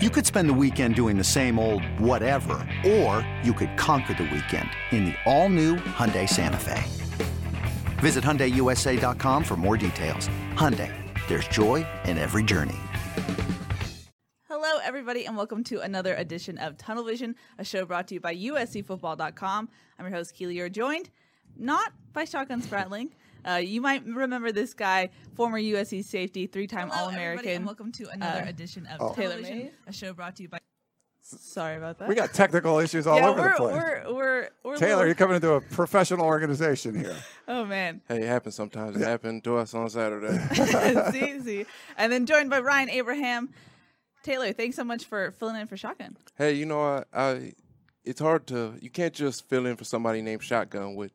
You could spend the weekend doing the same old whatever, or you could conquer the weekend in the all-new Hyundai Santa Fe. Visit HyundaiUSA.com for more details. Hyundai, there's joy in every journey. Hello, everybody, and welcome to another edition of Tunnel Vision, a show brought to you by USCFootball.com. I'm your host, Keely. You're joined not by Shotgun Spratling. Uh, you might remember this guy, former USC safety, three-time Hello, All-American. and welcome to another uh, edition of oh. Taylor Television, Mays. a show brought to you by. Sorry about that. We got technical issues all yeah, over we're, the place. we're we're we're Taylor, little- you're coming into a professional organization here. Oh man, Hey, it happens sometimes. It happened to us on Saturday. see, see, and then joined by Ryan Abraham. Taylor, thanks so much for filling in for Shotgun. hey, you know, I, I, it's hard to, you can't just fill in for somebody named Shotgun with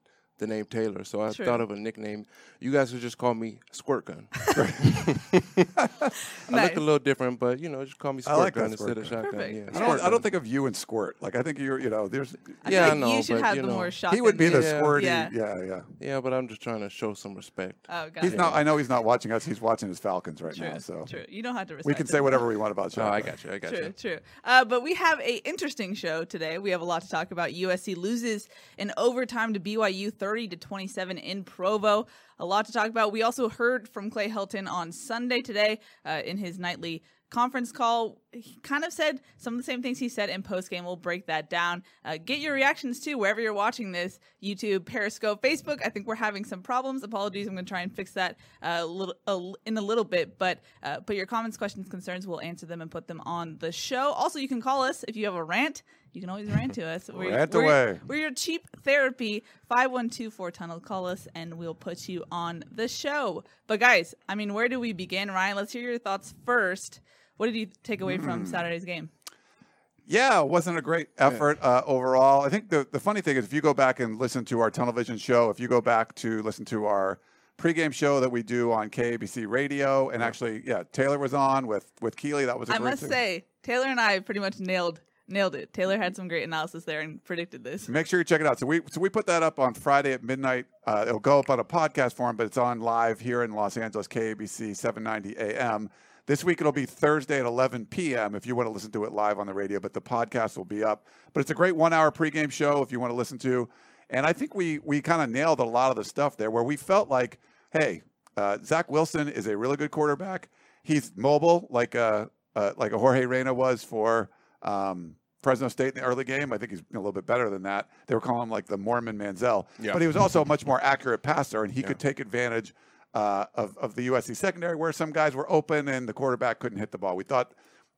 the name Taylor. So I True. thought of a nickname. You guys could just call me Squirt Gun. I Nice. look a little different, but you know, just call me Squirt like Gun that, Squirt instead of Shotgun. Perfect. Yeah, I don't, I don't think of you and Squirt. Like I think you're, you know, there's. I Yeah, feel I like know, you should but, have you the know, more Shotgun. He would be the Yeah. squirty. Yeah. Yeah, yeah. Yeah, but I'm just trying to show some respect. Oh, got He's it. not. I know he's not watching us. He's watching his Falcons right True, now. So true. You don't have to. we can it. say whatever we want about Oh, I got you. I got True, you. true. Uh, but we have a interesting show today. We have a lot to talk about. USC loses in overtime to BYU, thirty to twenty-seven in Provo. A lot to talk about. We also heard from Clay Helton on Sunday today uh, in his nightly conference call. He kind of said some of the same things he said in post game. We'll break that down. Uh, get your reactions too wherever you're watching this: YouTube, Periscope, Facebook. I think we're having some problems. Apologies. I'm going to try and fix that uh, a little a, in a little bit. But uh, put your comments, questions, concerns. We'll answer them and put them on the show. Also, you can call us if you have a rant. You can always rant to us. We're, Rant we're, away. We're your cheap therapy. 5124 Tunnel. Call us and we'll put you on the show. But guys, I mean, where do we begin? Ryan, let's hear your thoughts first. What did you take away Hmm. from Saturday's game? Yeah, it wasn't a great effort uh, overall. I think the, the funny thing is, if you go back and listen to our television show, if you go back to listen to our pregame show that we do on KABC Radio, and actually, yeah, Taylor was on with with Keely. That was a I great must thing. say, Taylor and I pretty much nailed nailed it. Taylor had some great analysis there and predicted this. Make sure you check it out. So we so we put that up on Friday at midnight. Uh, it'll go up on a podcast form, but it's on live here in Los Angeles, KABC 790 AM. This week it'll be Thursday at 11 p.m. if you want to listen to it live on the radio, but the podcast will be up. But it's a great one-hour pregame show if you want to listen to. And I think we we kind of nailed a lot of the stuff there, where we felt like, hey, uh, Zach Wilson is a really good quarterback. He's mobile, like a uh, like a Jorge Reyna was for um, Fresno State in the early game. I think he's a little bit better than that. They were calling him like the Mormon Manziel, Yeah. but he was also a much more accurate passer, and he could take advantage uh, of of the USC secondary, where some guys were open and the quarterback couldn't hit the ball. We thought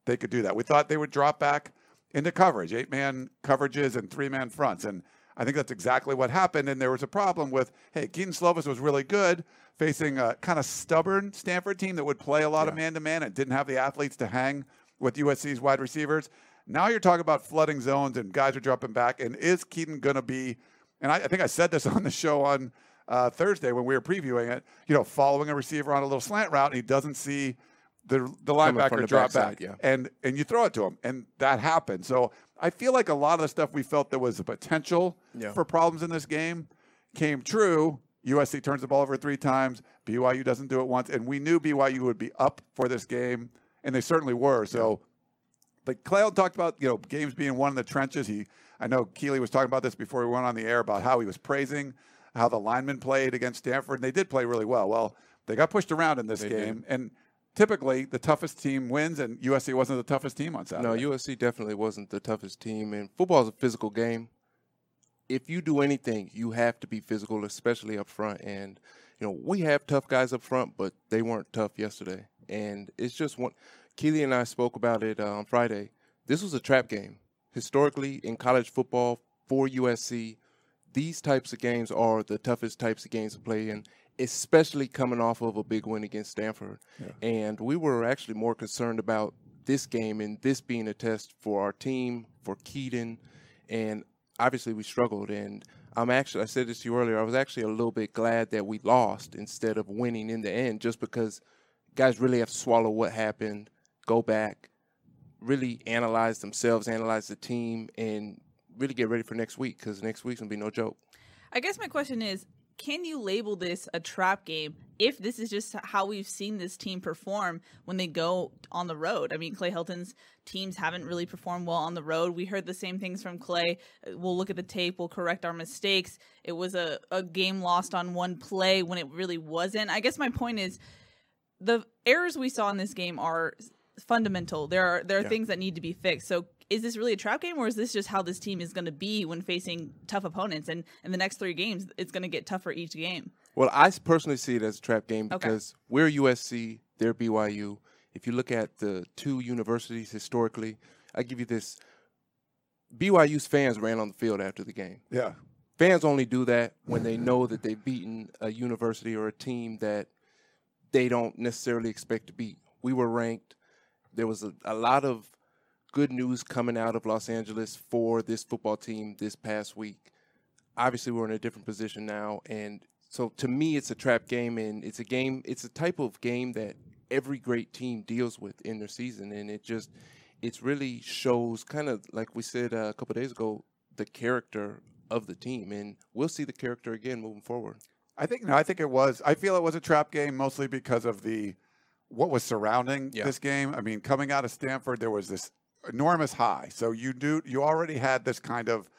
they could do that. We thought they would drop back into coverage, eight man coverages and three man fronts, and I think that's exactly what happened. And there was a problem with hey, Kedon Slovis was really good facing a kind of stubborn Stanford team that would play a lot of man to man and didn't have the athletes to hang with USC's wide receivers. Now you're talking about flooding zones and guys are dropping back. And is Kedon going to be? And I, I think I said this on the show on uh, Thursday when we were previewing it. You know, following a receiver on a little slant route and he doesn't see the the linebacker the drop back, yeah. and and you throw it to him, and that happened. So I feel like a lot of the stuff we felt there was a potential Yeah. for problems in this game came true. USC turns the ball over three times. BYU doesn't do it once, and we knew BYU would be up for this game, and they certainly were. So, but Clay talked about you know games being won in the trenches. He, I know Keely was talking about this before we went on the air about how he was praising how the linemen played against Stanford, and they did play really well. Well, they got pushed around in this They game, and typically the toughest team wins, and USC wasn't the toughest team on Saturday. No, USC definitely wasn't the toughest team, and football is a physical game. If you do anything, you have to be physical, especially up front. And you know we have tough guys up front, but they weren't tough yesterday. And it's just one. Keely and I spoke about it uh, on Friday. This was a trap game. Historically, in college football for USC, these types of games are the toughest types of games to play in, especially coming off of a big win against Stanford. And we were actually more concerned about this game and this being a test for our team, for Kedon, and obviously we struggled. And I'm actually, I said this to you earlier, I was actually a little bit glad that we lost instead of winning in the end, just because guys really have to swallow what happened, go back, really analyze themselves, analyze the team, and really get ready for next week because next week's gonna be no joke. I guess my question is can you label this a trap game if this is just how we've seen this team perform when they go on the road? I mean, Clay Helton's teams haven't really performed well on the road. We heard the same things from Clay. We'll look at the tape, we'll correct our mistakes. It was a, a game lost on one play when it really wasn't. I guess my point is the errors we saw in this game are fundamental. There are there are yeah. things that need to be fixed. So is this really a trap game or is this just how this team is going to be when facing tough opponents and in the next three games it's going to get tougher each game well i personally see it as a trap game because okay. we're usc they're byu if you look at the two universities historically i give you this byu's fans ran on the field after the game yeah fans only do that when they know that they've beaten a university or a team that they don't necessarily expect to beat we were ranked there was a, a lot of good news coming out of Los Angeles for this football team this past week. Obviously, we're in a different position now, and so to me, it's a trap game, and it's a game. It's a type of game that every great team deals with in their season, and it just it really shows kind of like we said uh, a couple days ago the character of the team, and we'll see the character again moving forward. I think no, I think it was. I feel it was a trap game mostly because of the what was surrounding yeah. this game. I mean, coming out of Stanford, there was this enormous high. So you do you already had this kind of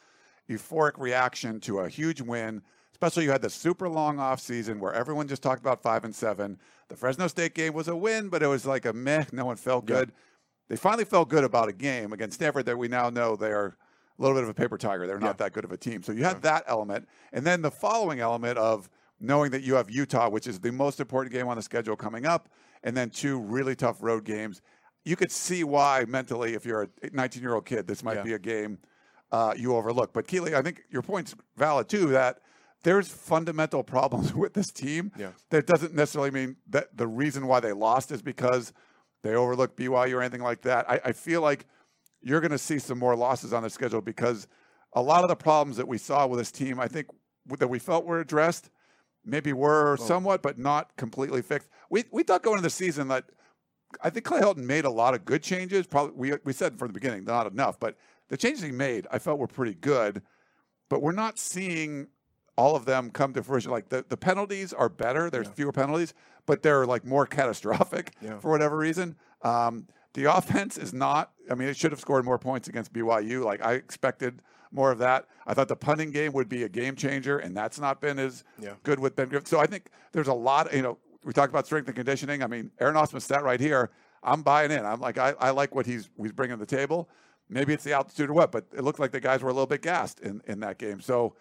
euphoric reaction to a huge win. Especially you had the super long off season where everyone just talked about five and seven. The Fresno State game was a win, but it was like a meh. No one felt good. They finally felt good about a game against Stanford that we now know they are a little bit of a paper tiger. They're not yeah. that good of a team. So you had yeah. that element, and then the following element of knowing that you have Utah, which is the most important game on the schedule coming up, and then two really tough road games you could see why mentally, if you're a 19 year old kid, this might yeah. be a game uh, you overlook. But Keely, I think your point's valid too. That there's fundamental problems with this team. Yeah. That doesn't necessarily mean that the reason why they lost is because they overlooked BYU or anything like that. I, I feel like you're going to see some more losses on the schedule because a lot of the problems that we saw with this team, I think that we felt were addressed, maybe were oh. somewhat, but not completely fixed. We we thought going into the season that I think Clay Helton made a lot of good changes. Probably we we said from the beginning not enough, but the changes he made I felt were pretty good. But we're not seeing all of them come to fruition. Like the, the penalties are better. There's yeah. fewer penalties, but they're like more catastrophic yeah. for whatever reason. Um, the offense is not. I mean, it should have scored more points against BYU. Like I expected more of that. I thought the punting game would be a game changer, and that's not been as yeah. good with Ben Griffin. So I think there's a lot. You know, we talked about strength and conditioning. I mean, Aaron Ausmus sat right here. I'm buying in. I'm like, I, I like what he's he's bringing to the table. Maybe it's the altitude or what, but it looked like the guys were a little bit gassed in, in that game. So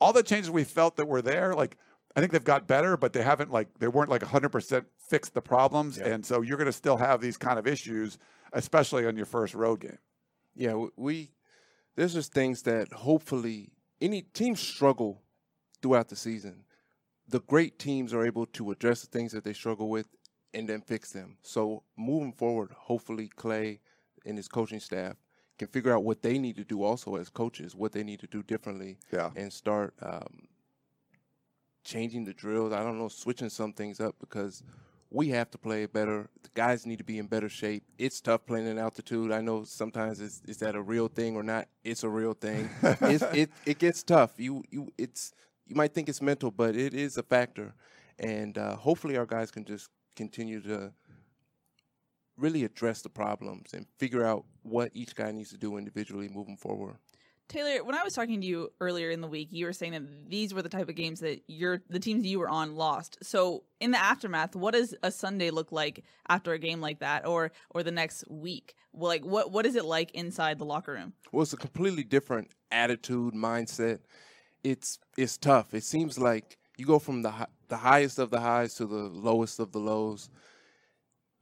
all the changes we felt that were there, like I think they've got better, but they haven't like they weren't like 100% fixed the problems, yeah. and so you're going to still have these kind of issues, especially on your first road game. Yeah, we there's just things that hopefully any teams struggle throughout the season the great teams are able to address the things that they struggle with and then fix them. So moving forward, hopefully Clay and his coaching staff can figure out what they need to do also as coaches, what they need to do differently, yeah. and start um, changing the drills. I don't know, switching some things up because we have to play better. The guys need to be in better shape. It's tough playing in altitude. I know sometimes it's, is that a real thing or not? It's a real thing. it it gets tough. You you it's you might think it's mental, but it is a factor. And uh, hopefully, our guys can just continue to really address the problems and figure out what each guy needs to do individually moving forward. Taylor, when I was talking to you earlier in the week, you were saying that these were the type of games that your the teams you were on lost. So, in the aftermath, what does a Sunday look like after a game like that, or or the next week? Like, what what is it like inside the locker room? Well, it's a completely different attitude, mindset it's it's tough. It seems like you go from the the highest of the highs to the lowest of the lows.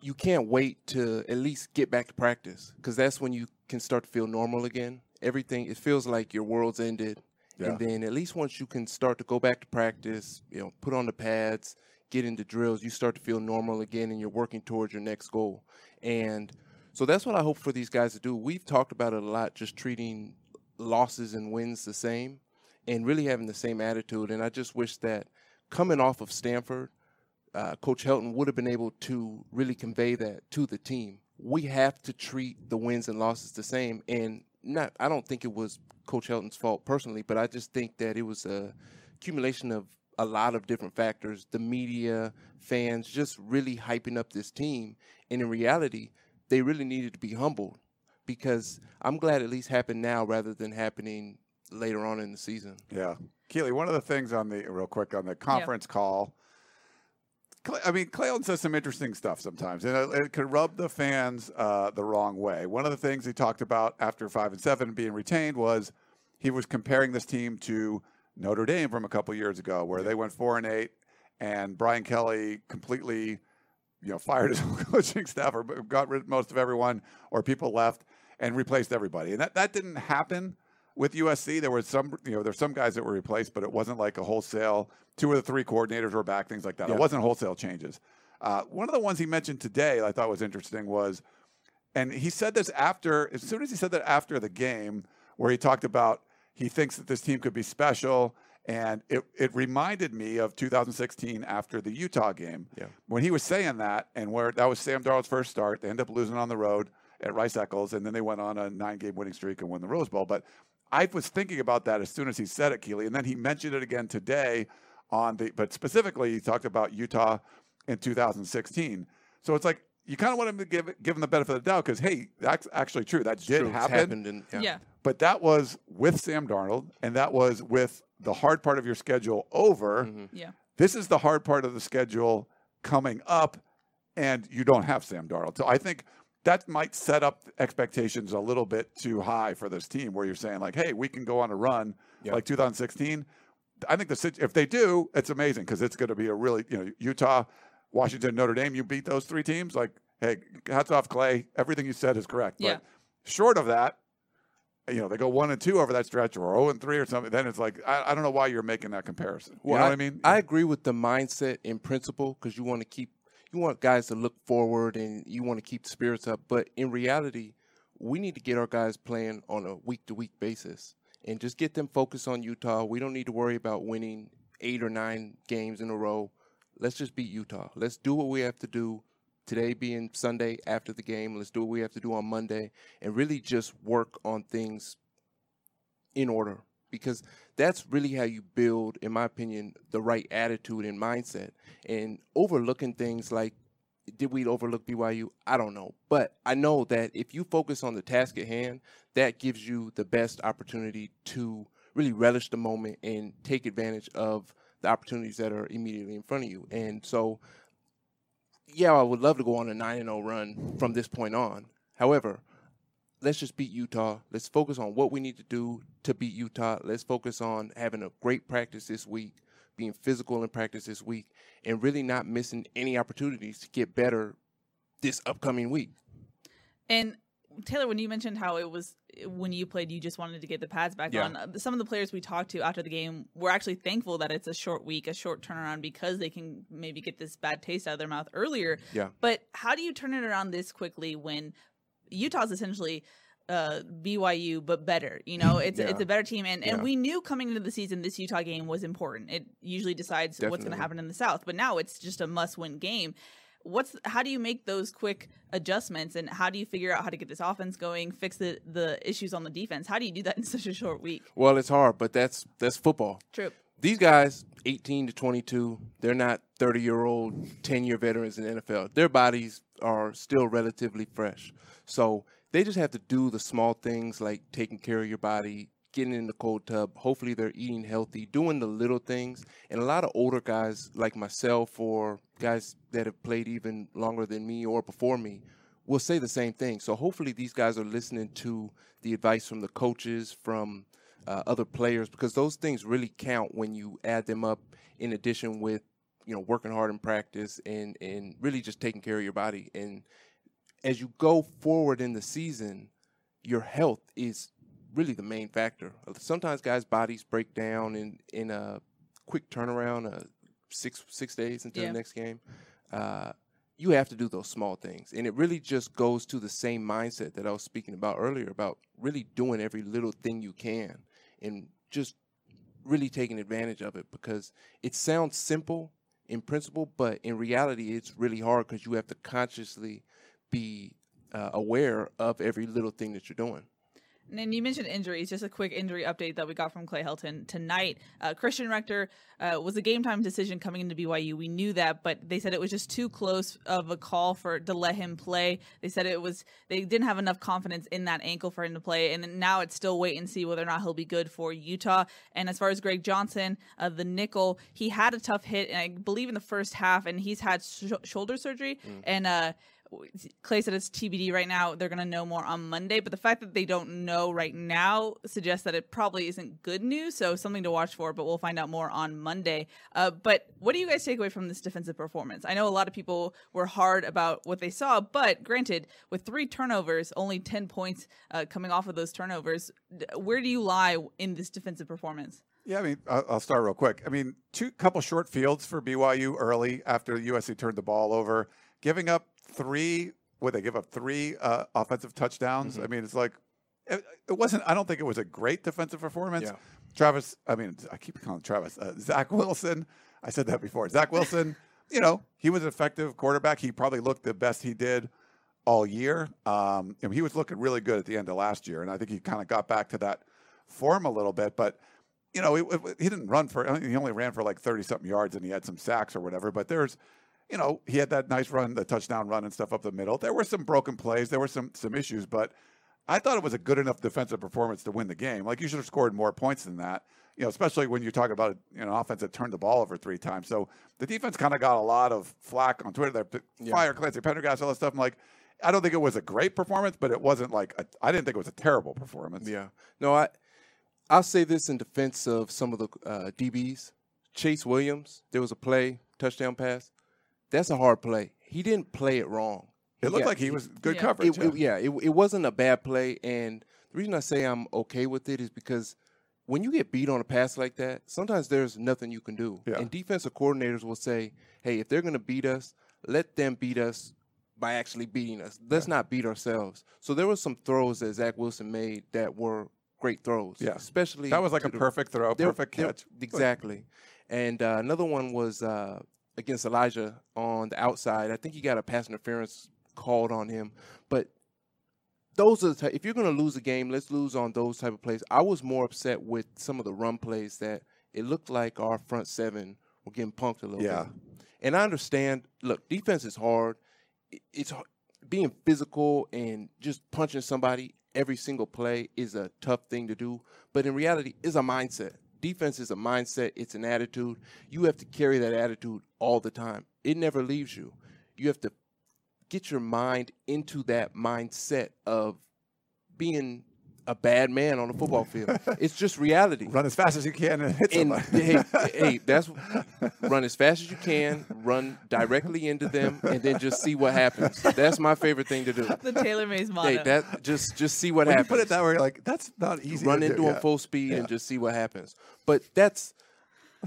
You can't wait to at least get back to practice because that's when you can start to feel normal again. Everything it feels like your world's ended, yeah. and then at least once you can start to go back to practice, you know, put on the pads, get into drills, you start to feel normal again, and you're working towards your next goal. And so that's what I hope for these guys to do. We've talked about it a lot, just treating losses and wins the same and really having the same attitude. And I just wish that coming off of Stanford, uh, Coach Helton would have been able to really convey that to the team. We have to treat the wins and losses the same. And not, I don't think it was Coach Helton's fault personally, but I just think that it was a accumulation of a lot of different factors the media, fans just really hyping up this team. And in reality, they really needed to be humbled because I'm glad at least happened now rather than happening later on in the season. Yeah. Keely, one of the things on the, real quick, on the conference call, I mean, Clay Helton says some interesting stuff sometimes, and it, it could rub the fans uh, the wrong way. One of the things he talked about after five and seven being retained was he was comparing this team to Notre Dame from a couple years ago, where they went four and eight, and Brian Kelly completely, you know, fired his coaching staff or got rid of most of everyone, or people left and replaced everybody, and that that didn't happen with USC. There were some, you know, there's some guys that were replaced, but it wasn't like a wholesale. Two of the three coordinators were back, things like that. Yeah. It wasn't wholesale changes. Uh, one of the ones he mentioned today I thought was interesting was, and he said this after, as soon as he said that after the game, where he talked about he thinks that this team could be special. And it, it reminded me of 2016 after the Utah game. Yeah. When he was saying that, and where that was Sam Darnold's first start, they end up losing on the road at Rice Eccles, and then they went on a nine game winning streak and won the Rose Bowl. But I was thinking about that as soon as he said it, Keely, and then he mentioned it again today on the. But specifically, he talked about Utah in 2016. So it's like you kind of want him to give give him the benefit of the doubt because hey, that's actually true. That it's did true. happen. In, yeah. yeah. But that was with Sam Darnold, and that was with the hard part of your schedule over. Mm-hmm. Yeah. This is the hard part of the schedule coming up, and you don't have Sam Darnold. So I think that might set up expectations a little bit too high for this team where you're saying like hey we can go on a run yep. like 2016 i think the if they do it's amazing because it's going to be a really you know utah washington notre dame you beat those three teams like hey hats off clay. Everything you said is correct. Yeah. but short of that you know they go one and two over that stretch or 0 and three or something then it's like i, I don't know why you're making that comparison. You well, know I, what i mean? I agree with the mindset in principle because you want to keep you want guys to look forward and you want to keep the spirits up. But in reality, we need to get our guys playing on a week to week basis and just get them focused on Utah. We don't need to worry about winning eight or nine games in a row. Let's just beat Utah. Let's do what we have to do today being Sunday after the game. Let's do what we have to do on Monday and really just work on things in order because that's really how you build, in my opinion, the right attitude and mindset. And overlooking things like, did we overlook BYU? I don't know. But I know that if you focus on the task at hand, that gives you the best opportunity to really relish the moment and take advantage of the opportunities that are immediately in front of you. And so, yeah, I would love to go on a 9 0 run from this point on. However, let's just beat Utah. Let's focus on what we need to do to beat Utah. Let's focus on having a great practice this week, being physical in practice this week, and really not missing any opportunities to get better this upcoming week. And Taylor, when you mentioned how it was when you played, you just wanted to get the pads back yeah. on. Uh, some of the players we talked to after the game were actually thankful that it's a short week, a short turnaround, because they can maybe get this bad taste out of their mouth earlier. Yeah. But how do you turn it around this quickly when Utah's essentially uh, BYU, but better. You know, it's yeah. it's a better team, and and yeah. we knew coming into the season this Utah game was important. It usually decides Definitely. what's going to happen in the South, but now it's just a must-win game. What's how do you make those quick adjustments, and how do you figure out how to get this offense going, fix the the issues on the defense? How do you do that in such a short week? Well, it's hard, but that's that's football. True. These guys, 18 to 22, they're not 30 year old, 10 year veterans in the NFL. Their bodies are still relatively fresh. So they just have to do the small things like taking care of your body, getting in the cold tub. Hopefully, they're eating healthy, doing the little things. And a lot of older guys like myself or guys that have played even longer than me or before me will say the same thing. So hopefully, these guys are listening to the advice from the coaches, from uh, other players, because those things really count when you add them up in addition with you know working hard in practice and and really just taking care of your body and as you go forward in the season, your health is really the main factor. Sometimes guys' bodies break down in in a quick turnaround, uh, six six days until yeah. the next game. Uh, you have to do those small things, and it really just goes to the same mindset that I was speaking about earlier about really doing every little thing you can and just really taking advantage of it because it sounds simple in principle, but in reality, it's really hard because you have to consciously be uh, aware of every little thing that you're doing. And you mentioned injuries. Just a quick injury update that we got from Clay Helton tonight. Uh, Christian Rector uh, was a game time decision coming into BYU. We knew that, but they said it was just too close of a call for to let him play. They said it was they didn't have enough confidence in that ankle for him to play, and now it's still wait and see whether or not he'll be good for Utah. And as far as Greg Johnson, uh, the nickel, he had a tough hit, and I believe in the first half, and he's had sh- shoulder surgery, mm. and uh, Clay said it's TBD right now. They're going to know more on Monday, but the fact that they don't know right now suggests that it probably isn't good news. So something to watch for, but we'll find out more on Monday. Uh, but what do you guys take away from this defensive performance? I know a lot of people were hard about what they saw, but granted, with three turnovers, only 10 points uh, coming off of those turnovers, where do you lie in this defensive performance? Yeah, I mean, I'll start real quick. I mean, two couple short fields for BYU early after USC turned the ball over, giving up three. Would they give up three uh, offensive touchdowns? Mm-hmm. I mean, it's like it, it, wasn't. I don't think it was a great defensive performance. Yeah. Travis, I mean, I keep calling Travis uh, Zach Wilson. I said that before. Zach Wilson. you know, he was an effective quarterback. He probably looked the best he did all year. Um, he was looking really good at the end of last year, and I think he kind of got back to that form a little bit. But you know, he, he didn't run for. He only ran for like thirty something yards, and he had some sacks or whatever. But there's you know, he had that nice run, the touchdown run and stuff up the middle. There were some broken plays, there were some some issues, but I thought it was a good enough defensive performance to win the game. Like you should have scored more points than that. You know, especially when you talk about you know, an offense that turned the ball over three times. So the defense kind of got a lot of flack on Twitter. They yeah. fire Clancy Pendergast, all that stuff. I'm like, I don't think it was a great performance, but it wasn't like I didn't think it was a terrible performance. Yeah. No, I I'll say this in defense of some of the uh, DBs. Chase Williams, there was a play, touchdown pass that's a hard play. He didn't play it wrong. It looked like he was good yeah. coverage. It, yeah, it, yeah it, it, wasn't a bad play. And the reason I say I'm okay with it is because when you get beat on a pass like that, sometimes there's nothing you can do. Yeah. And defensive coordinators will say, hey, if they're going to beat us, let them beat us by actually beating us. Let's not beat ourselves. So there were some throws that Zach Wilson made that were great throws. Yeah. Especially that was like a the, perfect throw, perfect catch. Exactly. And uh, another one was uh, against Elijah on the outside. I think he got a pass interference called on him. But those are the type, if you're going to lose a game, let's lose on those type of plays. I was more upset with some of the run plays that it looked like our front seven were getting punked a little yeah. bit. And I understand. Look, defense is hard. It's being physical and just punching somebody every single play is a tough thing to do. But in reality, it's a mindset defense is a mindset, it's an attitude. You have to carry that attitude all the time. It never leaves you. You have to get your mind into that mindset of being a bad man on the football field. it's just reality. Run as fast as you can and hit and, hey, hey, that's run as fast as you can, run directly into them, and then just see what happens. That's my favorite thing to do. The Taylor Mays motto. Hey, that just just see what when happens. You put it that way, like that's not easy. Run into do, them yeah. full speed yeah. and just see what happens. But that's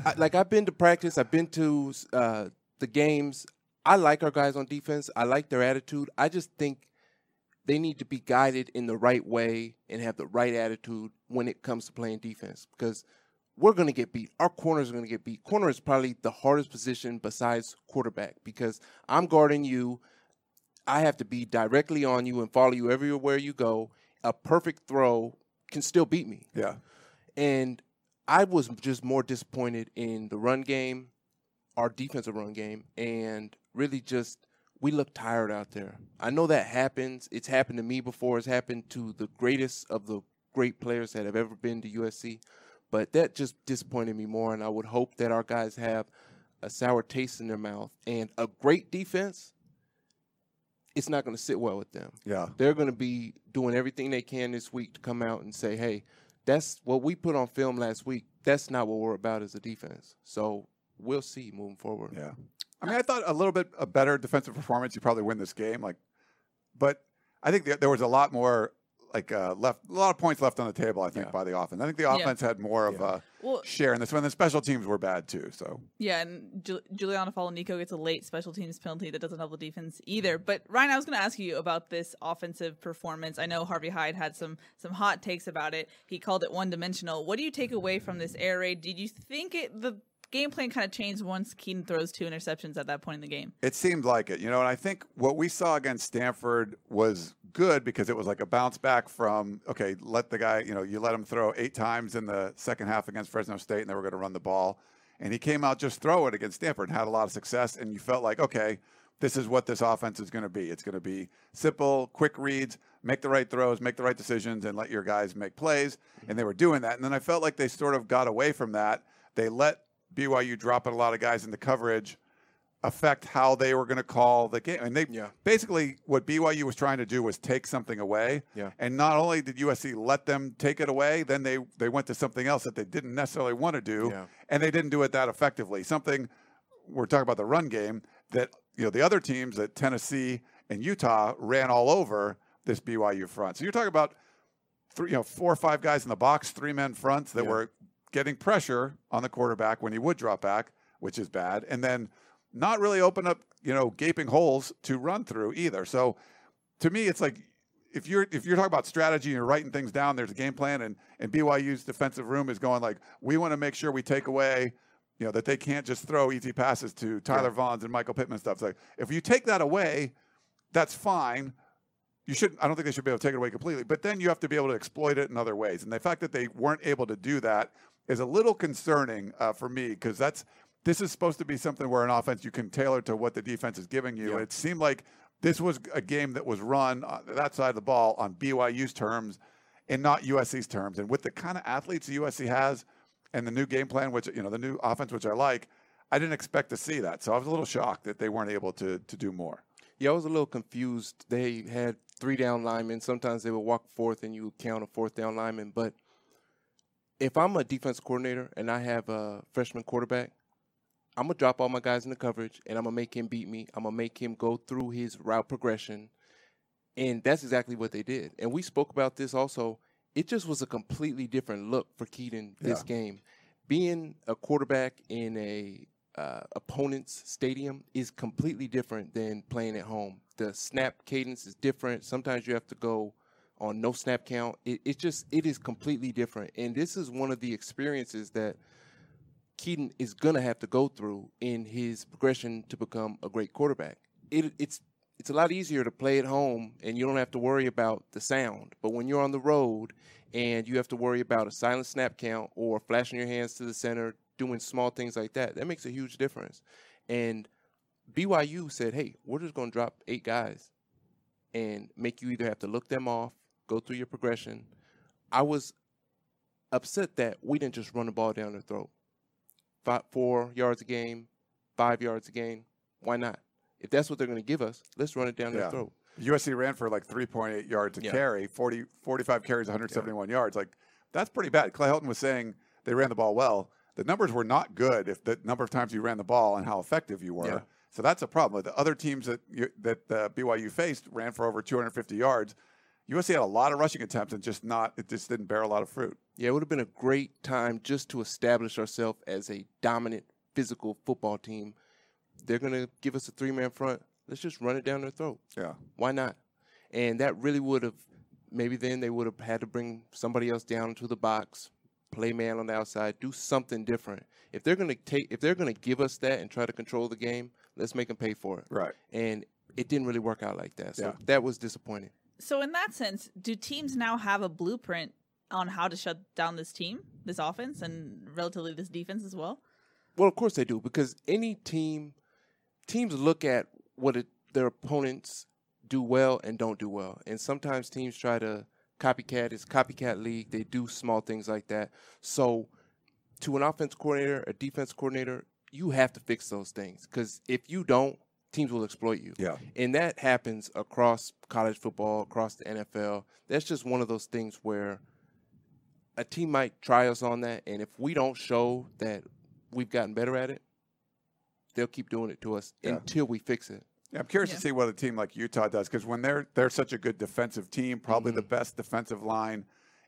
I, like I've been to practice. I've been to uh, the games. I like our guys on defense. I like their attitude. I just think they need to be guided in the right way and have the right attitude when it comes to playing defense because we're going to get beat. Our corners are going to get beat. Corner is probably the hardest position besides quarterback because I'm guarding you. I have to be directly on you and follow you everywhere you go. A perfect throw can still beat me. Yeah. And I was just more disappointed in the run game, our defensive run game, and really just we look tired out there. I know that happens. It's happened to me before. It's happened to the greatest of the great players that have ever been to USC. But that just disappointed me more, and I would hope that our guys have a sour taste in their mouth and a great defense. It's not going to sit well with them. Yeah, they're going to be doing everything they can this week to come out and say, "Hey, that's what we put on film last week. That's not what we're about as a defense." So we'll see moving forward. Yeah. I mean, I thought a little bit a better defensive performance, you probably win this game. Like, but I think there was a lot more like uh, left, a lot of points left on the table. I think yeah. by the offense. I think the offense yeah. had more of a well, share in this one. The special teams were bad too. So yeah, and Ju- Juliano Falaniko gets a late special teams penalty that doesn't help the defense either. But Ryan, I was going to ask you about this offensive performance. I know Harvey Hyde had some some hot takes about it. He called it one dimensional. What do you take away from this air raid? Did you think it the game plan kind of changed once Kedon throws two interceptions at that point in the game. It seemed like it, you know, and I think what we saw against Stanford was good because it was like a bounce back from okay, let the guy, you know, you let him throw eight times in the second half against Fresno State, and they were going to run the ball, and he came out just throw it against Stanford and had a lot of success, and you felt like okay, this is what this offense is going to be. It's going to be simple, quick reads, make the right throws, make the right decisions, and let your guys make plays, and they were doing that, and then I felt like they sort of got away from that. They let BYU dropping a lot of guys into coverage affect how they were going to call the game. And they Yeah. basically what BYU was trying to do was take something away. Yeah. And not only did USC let them take it away, then they they went to something else that they didn't necessarily want to do, Yeah. and they didn't do it that effectively. Something we're talking about the run game that you know the other teams that Tennessee and Utah ran all over this BYU front. So you're talking about three, you know, four or five guys in the box, three men fronts that were getting pressure on the quarterback when he would drop back, which is bad, and then not really open up, you know, gaping holes to run through either. So to me, it's like if you're if you're talking about strategy and you're writing things down, there's a game plan, and and BYU's defensive room is going like we want to make sure we take away. You know that they can't just throw easy passes to Tyler Vaughns and Michael Pittman stuff. It's like if you take that away, that's fine you should I don't think they should be able to take it away completely, but then you have to be able to exploit it in other ways. And the fact that they weren't able to do that is a little concerning uh, for me because that's this is supposed to be something where an offense you can tailor to what the defense is giving you. And it seemed like this was a game that was run on that side of the ball on BYU's terms and not USC's terms. And with the kind of athletes USC has and the new game plan, which you know the new offense, which I like, I didn't expect to see that. So I was a little shocked that they weren't able to to do more. Yeah, I was a little confused. They had three down linemen. Sometimes they would walk fourth and you would count a fourth down lineman. But if I'm a defense coordinator and I have a freshman quarterback, I'm going to drop all my guys in the coverage and I'm going to make him beat me. I'm going to make him go through his route progression. And that's exactly what they did. And we spoke about this also. It just was a completely different look for Kedon this Yeah. game. Being a quarterback in a uh, opponent's stadium is completely different than playing at home. The snap cadence is different. Sometimes you have to go on no snap count. It, it just it is completely different. And this is one of the experiences that Kedon is gonna have to go through in his progression to become a great quarterback. It, it's it's a lot easier to play at home and you don't have to worry about the sound. But when you're on the road and you have to worry about a silent snap count or flashing your hands to the center, doing small things like that, that makes a huge difference. And BYU said, hey, we're just going to drop eight guys and make you either have to look them off, go through your progression. I was upset that we didn't just run the ball down their throat. Five, four yards a game, five yards a game. Why not? If that's what they're going to give us, let's run it down Yeah. their throat. USC ran for like 3.8 yards a Yeah. carry, 40, 45 carries, 171 yards. Like that's pretty bad. Clay Helton was saying they ran the ball well. The numbers were not good if the number of times you ran the ball and how effective you were. Yeah. So that's a problem. The other teams that you, that uh, BYU faced ran for over 250 yards. USC had a lot of rushing attempts and just not it just didn't bear a lot of fruit. Yeah, it would have been a great time just to establish ourselves as a dominant physical football team. They're going to give us a three man front. Let's just run it down their throat. Yeah. Why not? And that really would have, maybe then they would have had to bring somebody else down into the box, play man on the outside, do something different. If they're going to take, if they're going to give us that and try to control the game, let's make them pay for it. Right. And it didn't really work out like that. So Yeah. that was disappointing. So in that sense, do teams now have a blueprint on how to shut down this team, this offense, and relatively this defense as well? Well, of course they do because any team teams look at what it, their opponents do well and don't do well, and sometimes teams try to copycat. It's copycat league. They do small things like that. So, to an offense coordinator, a defense coordinator, you have to fix those things because if you don't, teams will exploit you. Yeah. And that happens across college football, across the NFL. That's just one of those things where a team might try us on that, and if we don't show that we've gotten better at it, they'll keep doing it to us Yeah. until we fix it. Yeah, I'm curious Yeah. to see what a team like Utah does because when they're they're such a good defensive team, probably Mm-hmm. the best defensive line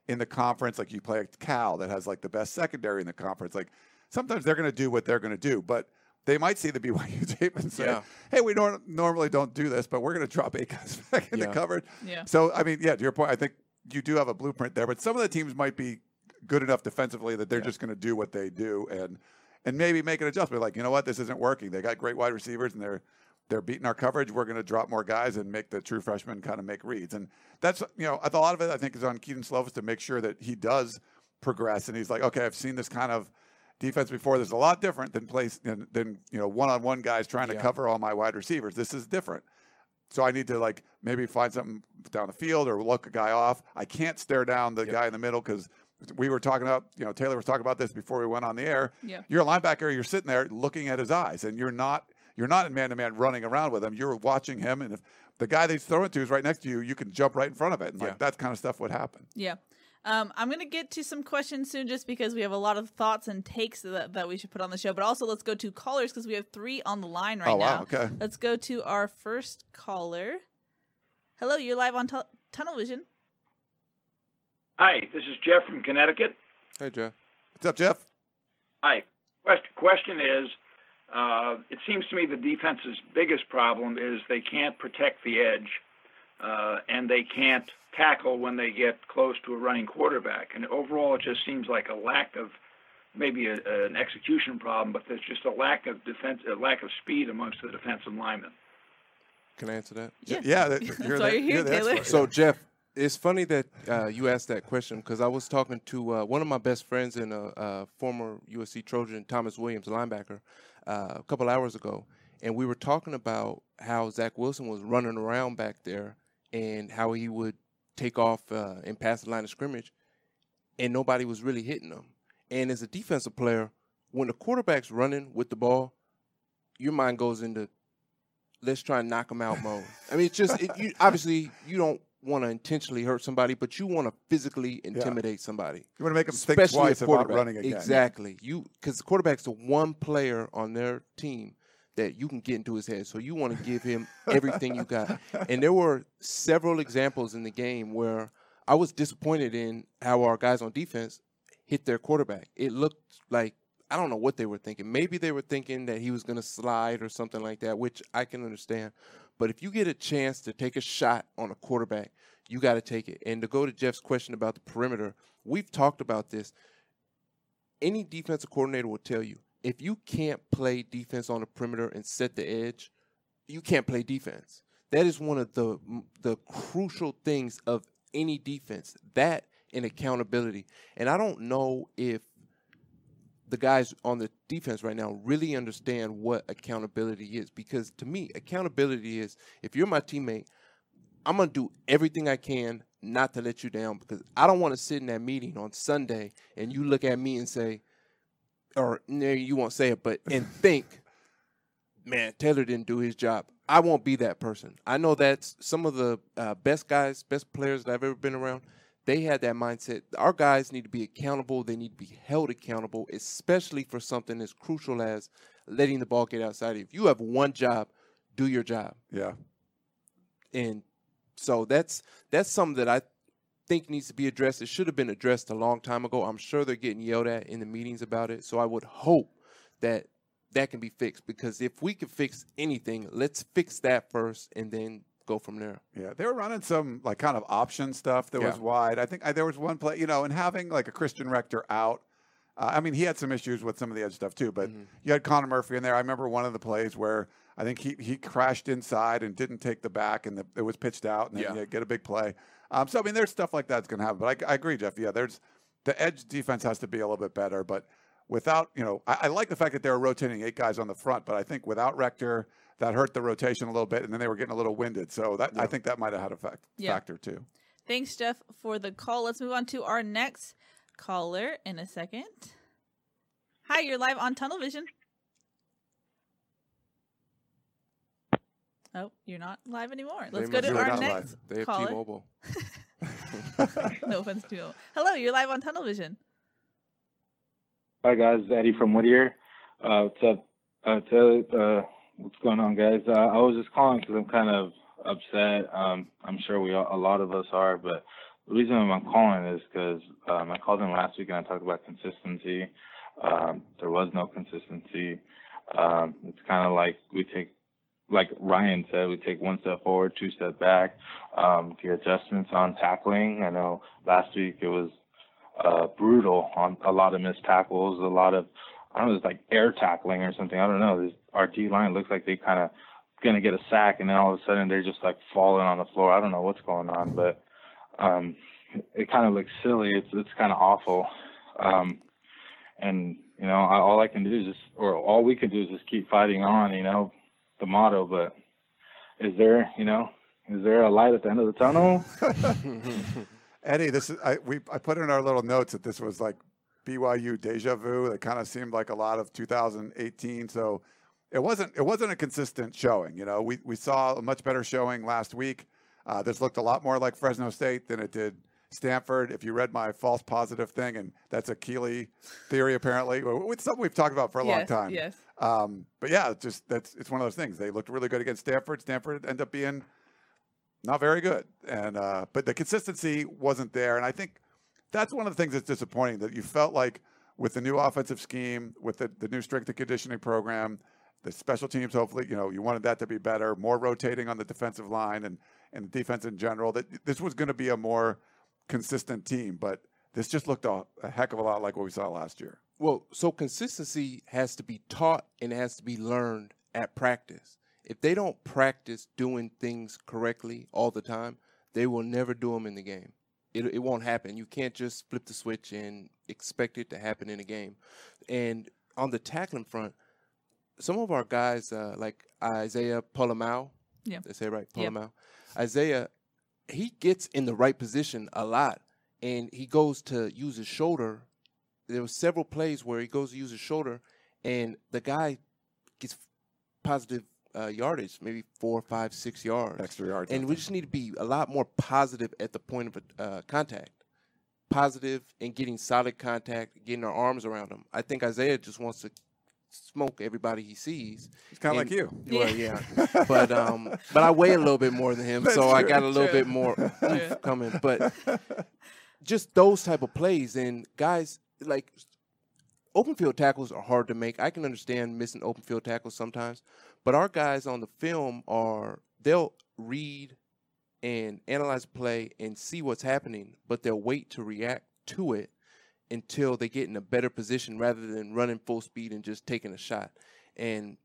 in the conference. Like you play at Cal that has like the best secondary in the conference. Like sometimes they're going to do what they're going to do, but they might see the BYU tape and say, Yeah. "Hey, we nor- normally don't do this, but we're going to drop eight guys back in the Yeah. coverage." Yeah. So I mean, yeah, to your point, I think you do have a blueprint there, but some of the teams might be good enough defensively that they're just going to do what they do and. and maybe make an adjustment. Like, you know what, this isn't working. They got great wide receivers, and they're they're beating our coverage. We're going to drop more guys and make the true freshmen kind of make reads. And that's you know, a lot of it I think is on Kedon Slovis to make sure that he does progress. And he's like, okay, I've seen this kind of defense before. There's a lot different than place than, than you know one-on-one guys trying to Yeah. cover all my wide receivers. This is different. So I need to like maybe find something down the field or look a guy off. I can't stare down the Yep. guy in the middle because we were talking about you know Taylor was talking about this before we went on the air. Yeah. You're a linebacker. You're sitting there looking at his eyes, and you're not you're not in man to man running around with him. You're watching him, and if the guy that he's throwing to is right next to you, you can jump right in front of it, and Yeah. like that kind of stuff would happen. Yeah. Um, I'm going to get to some questions soon just because we have a lot of thoughts and takes that, that we should put on the show. But also, let's go to callers because we have three on the line right oh now. wow, okay. Let's go to our first caller. Hello, you're live on tu- Tunnel Vision. Hi, this is Jeff from Connecticut. Hey, Jeff. What's up, Jeff? Hi. Question, question is, uh, it seems to me the defense's biggest problem is they can't protect the edge, uh, and they can't tackle when they get close to a running quarterback. And overall, it just seems like a lack of maybe a, an execution problem, but there's just a lack of defense, a lack of speed amongst the defensive linemen. Can I answer that? Yeah. Yeah, that- That's you're why the- you're here, you're Taylor. expert. So, Jeff, it's funny that uh, you asked that question because I was talking to uh, one of my best friends and a, uh former USC Trojan, Thomas Williams, linebacker, uh, a couple hours ago, and we were talking about how Zach Wilson was running around back there and how he would take off uh, and pass the line of scrimmage, and nobody was really hitting him. And as a defensive player, when the quarterback's running with the ball, your mind goes into let's try and knock him out mode. I mean, it's just it, you, obviously you don't want to intentionally hurt somebody, but you want to physically intimidate somebody. You want to make them think Especially twice about running again. Exactly. You because the quarterback's the one player on their team that you can get into his head. So you want to give him everything you got. And there were several examples in the game where I was disappointed in how our guys on defense hit their quarterback. It looked like I don't know what they were thinking. Maybe they were thinking that he was going to slide or something like that, which I can understand. But if you get a chance to take a shot on a quarterback, you got to take it. And to go to Jeff's question about the perimeter, we've talked about this. Any defensive coordinator will tell you if you can't play defense on the perimeter and set the edge, you can't play defense. That is one of the the crucial things of any defense. That and accountability. And I don't know if the guys on the defense right now really understand what accountability is because to me accountability is if you're my teammate i'm going to do everything i can not to let you down because i don't want to sit in that meeting on sunday and you look at me and say or no, you won't say it but and think man taylor didn't do his job i won't be that person i know that's some of the uh, best guys best players that i've ever been around they had that mindset. Our guys need to be accountable. They need to be held accountable, especially for something as crucial as letting the ball get outside. If you have one job, do your job. Yeah. And so that's that's something that I think needs to be addressed. It should have been addressed a long time ago. I'm sure they're getting yelled at in the meetings about it. So I would hope that that can be fixed because if we can fix anything, let's fix that first and then go from there. Yeah, they were running some like kind of option stuff that was wide. I think I, there was one play, you know, and having like a Christian Rector out. Uh, I mean, he had some issues with some of the edge stuff too, but Mm-hmm. you had Connor Murphy in there. I remember one of the plays where I think he he crashed inside and didn't take the back, and the, it was pitched out, and then Yeah. you get a big play. Um, so I mean, there's stuff like that's going to happen. But I, I agree, Jeff. Yeah, there's the edge defense has to be a little bit better, but without you know, I, I like the fact that they were rotating eight guys on the front, but I think without Rector. That hurt the rotation a little bit, and then they were getting a little winded. So that I think that might have had a fact, Yeah. factor too. Thanks, Jeff, for the call. Let's move on to our next caller in a second. Hi, you're live on Tunnel Vision. Oh, you're not live anymore. Let's They go to our not next live. They have caller. T-Mobile. no offense to you. Hello, you're live on Tunnel Vision. Hi guys, Eddie from Whittier. Uh, what's up, uh, Taylor? Uh, what's going on, guys? Uh, I was just calling because I'm kind of upset. Um, I'm sure we all, a lot of us are, but the reason I'm calling is because um, I called in last week and I talked about consistency. Um, there was no consistency. Um, it's kind of like we take, like Ryan said, we take one step forward, two step back. Um, the adjustments on tackling. I know last week it was uh, brutal on a lot of missed tackles, a lot of I don't know, it's like air tackling or something. I don't know. This our D line looks like they kind of gonna get a sack, and then all of a sudden they're just like falling on the floor. I don't know what's going on, but um, it kind of looks silly. It's it's kind of awful. Um, and you know, I, all I can do is just, or all we can do is just keep fighting on. You know, the motto. But is there, you know, is there a light at the end of the tunnel? Eddie, this is I we I put in our little notes that this was like BYU deja vu. It kind of seemed like a lot of 2018. So it wasn't it wasn't a consistent showing. You know, we we saw a much better showing last week. Uh, this looked a lot more like Fresno State than it did Stanford. If you read my false positive thing, and that's a Keely theory apparently, it's something we've talked about for a yes, long time. Yes. Um, but yeah, just that's it's one of those things. They looked really good against Stanford. Stanford ended up being not very good, and uh, but the consistency wasn't there. And I think that's one of the things that's disappointing that you felt like with the new offensive scheme, with the, the new strength and conditioning program, the special teams. Hopefully, you know, you wanted that to be better, more rotating on the defensive line and and the defense in general. That this was going to be a more consistent team, but this just looked a, a heck of a lot like what we saw last year. Well, so consistency has to be taught and it has to be learned at practice. If they don't practice doing things correctly all the time, they will never do them in the game. It, it won't happen. You can't just flip the switch and expect it to happen in a game. And on the tackling front, some of our guys, uh, like Isaiah Pola-Mao, Yeah. they say right, Yep. Isaiah, he gets in the right position a lot, and he goes to use his shoulder. There were several plays where he goes to use his shoulder, and the guy gets positive uh, yardage, maybe four, five, six yards. Extra yards. And we just need to be a lot more positive at the point of uh, contact. Positive and getting solid contact, getting our arms around him. I think Isaiah just wants to smoke everybody he sees. It's kind of like you. Well, yeah, but um, but I weigh a little bit more than him, That's so I got a little true. bit more coming. But just those type of plays and guys like open field tackles are hard to make. I can understand missing open field tackles sometimes, but our guys on the film are they'll read and analyze play and see what's happening, but they'll wait to react to it until they get in a better position rather than running full speed and just taking a shot. And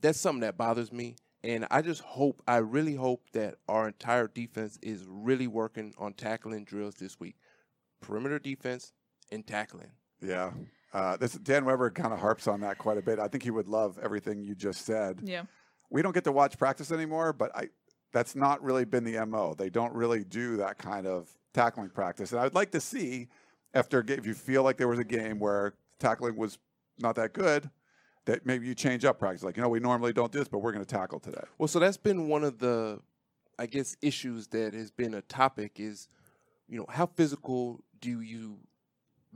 that's something that bothers me. And I just hope, I really hope that our entire defense is really working on tackling drills this week. Perimeter defense and tackling. Yeah. Uh, this Dan Weber kind of harps on that quite a bit. I think he would love everything you just said. Yeah. We don't get to watch practice anymore, but I that's not really been the mo. They don't really do that kind of tackling practice, and I would like to see after if you feel like there was a game where tackling was not that good, that maybe you change up practice. Like you know, we normally don't do this, but we're going to tackle today. Well, so that's been one of the, I guess, issues that has been a topic is, you know, how physical do you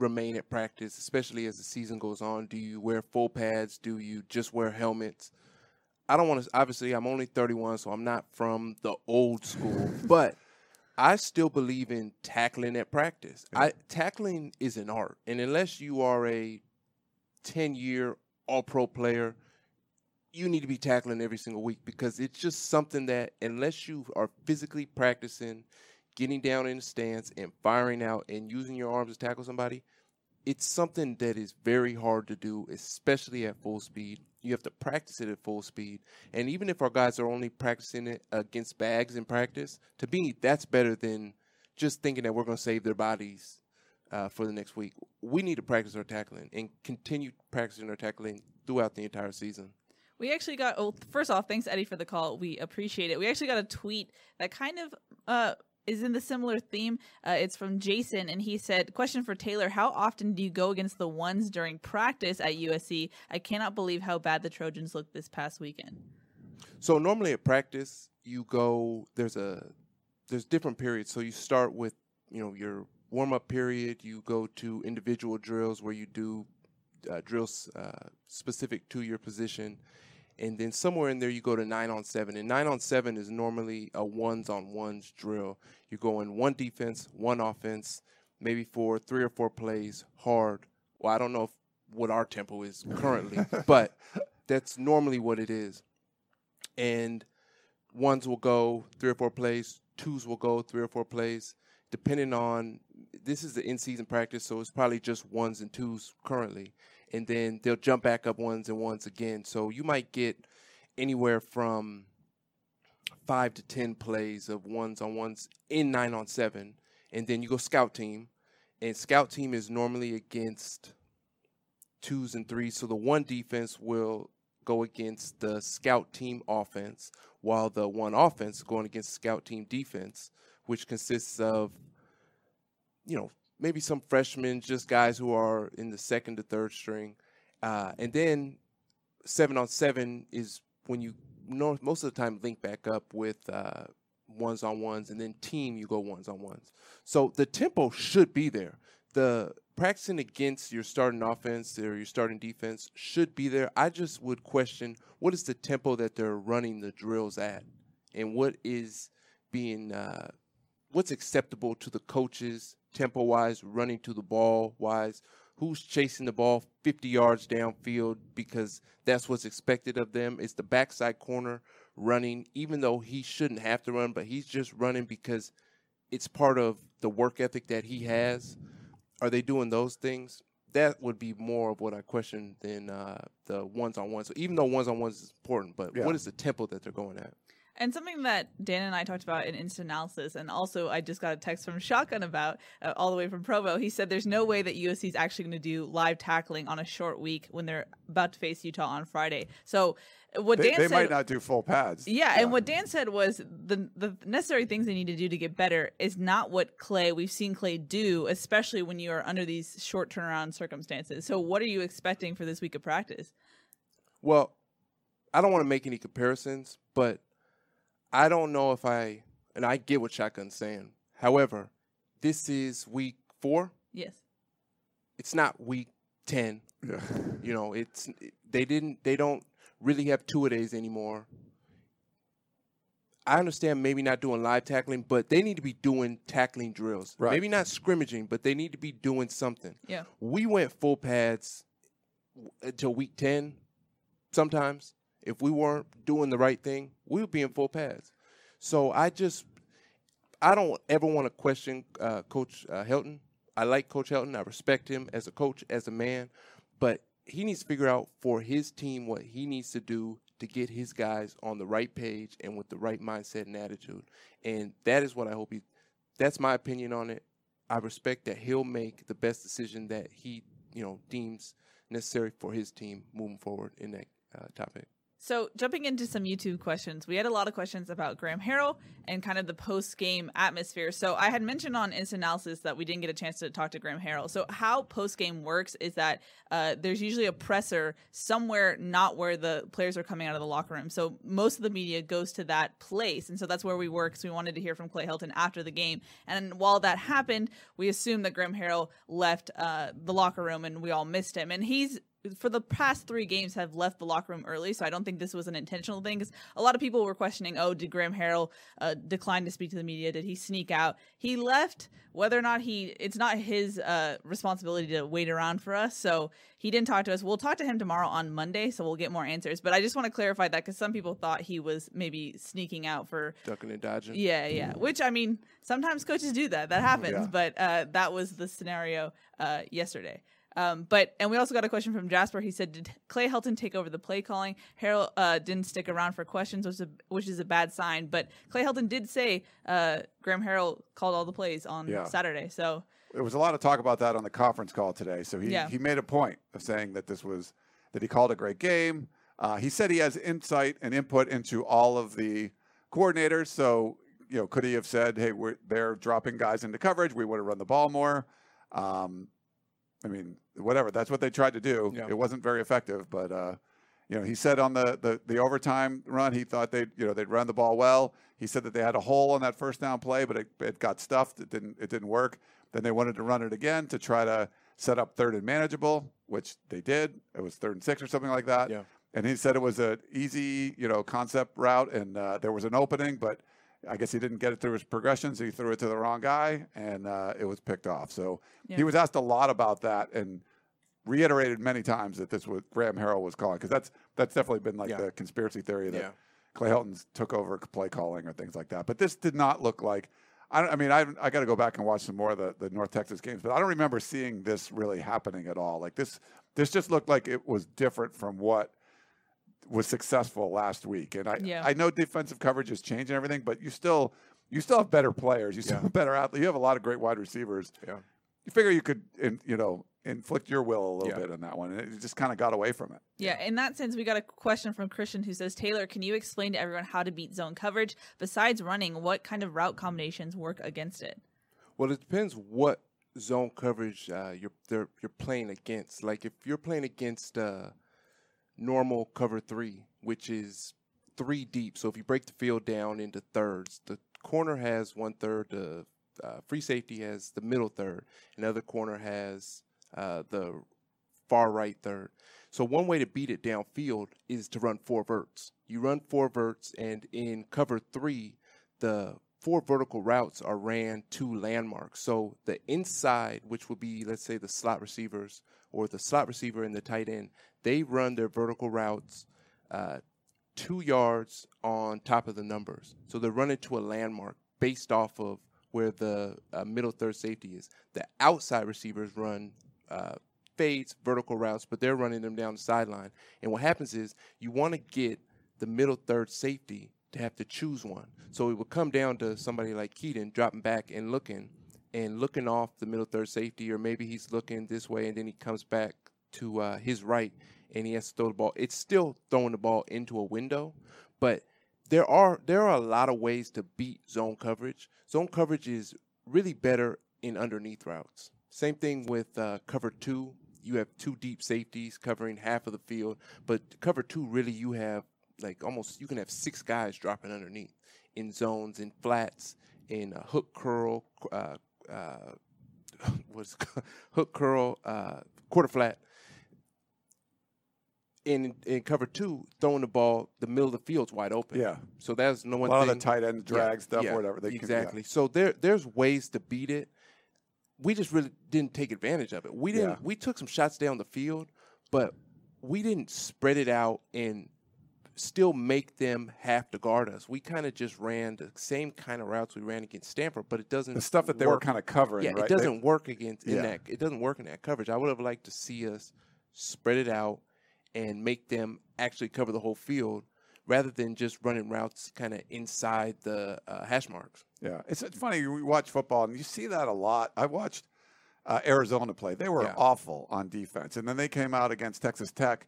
remain at practice, especially as the season goes on? Do you wear full pads? Do you just wear helmets? I don't want to, obviously, I'm only 31, so I'm not from the old school, but I still believe in tackling at practice. I Tackling is an art. And unless you are a 10 year all pro player, you need to be tackling every single week because it's just something that unless you are physically practicing getting down in the stance and firing out and using your arms to tackle somebody it's something that is very hard to do especially at full speed you have to practice it at full speed and even if our guys are only practicing it against bags in practice to me that's better than just thinking that we're going to save their bodies uh, for the next week we need to practice our tackling and continue practicing our tackling throughout the entire season We actually got. Oh, first off, thanks Eddie for the call. We appreciate it. We actually got a tweet that kind of uh is in the similar theme. Uh, it's from Jason, and he said, "Question for Taylor: How often do you go against the ones during practice at USC? I cannot believe how bad the Trojans looked this past weekend." So normally at practice, you go. There's a there's different periods. So you start with you know your warm up period. You go to individual drills where you do uh, drills uh, specific to your position, and then somewhere in there you go to nine on seven. And nine on seven is normally a ones on ones drill. You go in one defense, one offense, maybe for three or four plays, hard. Well, I don't know if, what our tempo is currently, but that's normally what it is and ones will go three or four plays, twos will go three or four plays, depending on this is the in season practice, so it's probably just ones and twos currently. And then they'll jump back up ones and ones again. So you might get anywhere from five to ten plays of ones on ones in nine on seven, and then you go scout team, and scout team is normally against twos and threes. So the one defense will go against the scout team offense, while the one offense going against scout team defense, which consists of, you know, maybe some freshmen, just guys who are in the second to third string. Uh, and then seven on seven is when you most of the time link back up with uh, ones on ones, and then team you go ones on ones. So the tempo should be there. The practicing against your starting offense or your starting defense should be there. I just would question what is the tempo that they're running the drills at, and what is being uh, what's acceptable to the coaches tempo wise, running to the ball wise. Who's chasing the ball 50 yards downfield because that's what's expected of them? It's the backside corner running, even though he shouldn't have to run, but he's just running because it's part of the work ethic that he has. Are they doing those things? That would be more of what I question than uh, the ones on ones. So even though ones on ones is important, but Yeah. what is the tempo that they're going at? And something that Dan and I talked about in instant analysis, and also I just got a text from Shotgun about, uh, all the way from Provo. He said there's no way that USC is actually going to do live tackling on a short week when they're about to face Utah on Friday. So what They, Dan they said, might not do full pads. yeah, and what Dan said was the the necessary things they need to do to get better is not what Clay we've seen Clay do, especially when you are under these short turnaround circumstances. So what are you expecting for this week of practice? Well, I don't want to make any comparisons, but I don't know if I and I get what Shotgun's saying. However, this is week four. Yes. It's not week ten. Yeah. You know, it's they didn't they don't really have two a days anymore. I understand maybe not doing live tackling, but they need to be doing tackling drills. Right. Maybe not scrimmaging, but they need to be doing something. Yeah. We went full pads uh, until week 10 sometimes. If we weren't doing the right thing, we would be in full pads. So I just, I don't ever want to question uh, Coach uh, Helton. I like Coach Helton. I respect him as a coach, as a man, but he needs to figure out for his team what he needs to do to get his guys on the right page and with the right mindset and attitude. And that is what I hope he. That's my opinion on it. I respect that he'll make the best decision that he, you know, deems necessary for his team moving forward in that uh, topic. So jumping into some YouTube questions, we had a lot of questions about Graham Harrell and kind of the post-game atmosphere. So I had mentioned on Instant Analysis that we didn't get a chance to talk to Graham Harrell. So how post-game works is that uh, there's usually a presser somewhere not where the players are coming out of the locker room. So most of the media goes to that place, and so that's where we work. So we wanted to hear from Clay Helton after the game. And while that happened, we assumed that Graham Harrell left uh, the locker room, and we all missed him. And he's for the past three games have left the locker room early, so I don't think this was an intentional thing. Because a lot of people were questioning, oh, did Graham Harrell uh, decline to speak to the media? Did he sneak out? He left. Whether or not he, it's not his uh, responsibility to wait around for us. So he didn't talk to us. We'll talk to him tomorrow on Monday, so we'll get more answers. But I just want to clarify that because some people thought he was maybe sneaking out for Ducking and dodging. yeah, yeah. Which I mean, sometimes coaches do that. That happens. Yeah. But uh, that was the scenario uh, yesterday. Um, but and we also got a question from Jasper. He said, "Did Clay Helton take over the play calling? Harrell uh, didn't stick around for questions, which is, a, which is a bad sign. But Clay Helton did say uh, Graham Harrell called all the plays on Yeah. Saturday. So There was a lot of talk about that on the conference call today. So he, Yeah. he made a point of saying that this was that he called a great game. Uh, he said he has insight and input into all of the coordinators. So you know, could he have said, "Hey, we're they're dropping guys into coverage. We want to run the ball more." Um, I mean, whatever. That's what they tried to do. Yeah. It wasn't very effective, but uh, you know, he said on the, the the overtime run, he thought they'd you know they'd run the ball well. He said that they had a hole on that first down play, but it, it got stuffed. It didn't it didn't work. Then they wanted to run it again to try to set up third and manageable, which they did. It was third and six or something like that. Yeah. And he said it was an easy, you know, concept route, and uh, there was an opening, but I guess he didn't get it through his progression, so he threw it to the wrong guy, and uh, it was picked off. So Yeah. he was asked a lot about that, and reiterated many times that this was Graham Harrell was calling, because that's that's definitely been like Yeah. the conspiracy theory that Yeah. Clay Helton's took over play calling or things like that. But this did not look like. I, don't- I mean, I, I got to go back and watch some more of the, the North Texas games, but I don't remember seeing this really happening at all. Like this, this just looked like it was different from what was successful last week. And I, Yeah. I know defensive coverage has changed and everything, but you still, you still have better players. You still Yeah. have better athletes. You have a lot of great wide receivers. Yeah. You figure you could, in, you know, inflict your will a little Yeah. bit on that one, and it just kind of got away from it. Yeah, in that sense, we got a question from Christian who says, Taylor, can you explain to everyone how to beat zone coverage? Besides running, what kind of route combinations work against it? Well, it depends what zone coverage uh, you're they're, you're playing against. Like if you're playing against uh, normal cover three, which is three deep. So if you break the field down into thirds, the corner has one third, the uh, free safety has the middle third, another corner has uh, the far right third. So one way to beat it downfield is to run four verts. You run four verts, and in cover three, the four vertical routes are ran to landmarks. So the inside, which would be, let's say, the slot receivers or the slot receiver and the tight end, they run their vertical routes uh, two yards on top of the numbers. So they're running to a landmark based off of where the uh, middle third safety is. The outside receivers run uh, fades, vertical routes, but they're running them down the sideline. And what happens is you want to get the middle third safety to have to choose one. So it would come down to somebody like Kedon dropping back and looking and looking off the middle third safety, or maybe he's looking this way and then he comes back to uh, his right and he has to throw the ball. It's still throwing the ball into a window, but there are there are a lot of ways to beat zone coverage. Zone coverage is really better in underneath routes. Same thing with uh, cover two. You have two deep safeties covering half of the field, but cover two really you have like almost you can have six guys dropping underneath in zones, in flats, in uh, hook curl, uh, uh, what's hook curl, uh, quarter flat. In in cover two, throwing the ball, the middle of the field's wide open. Yeah. So that's no one. A lot thing. of the tight end drag Yeah, stuff yeah, or whatever. They exactly. Can, So there there's ways to beat it. We just really didn't take advantage of it. We didn't. Yeah. We took some shots down the field, but we didn't spread it out and still make them have to guard us. We kind of just ran the same kind of routes we ran against Stanford, but it doesn't. The stuff that they were work. kind of covering, Yeah, right? it doesn't work against in Yeah. that. It doesn't work in that coverage. I would have liked to see us spread it out and make them actually cover the whole field rather than just running routes kind of inside the uh, hash marks. Yeah, it's, it's funny. We watch football and you see that a lot. I watched uh, Arizona play. They were Yeah. awful on defense, and then they came out against Texas Tech,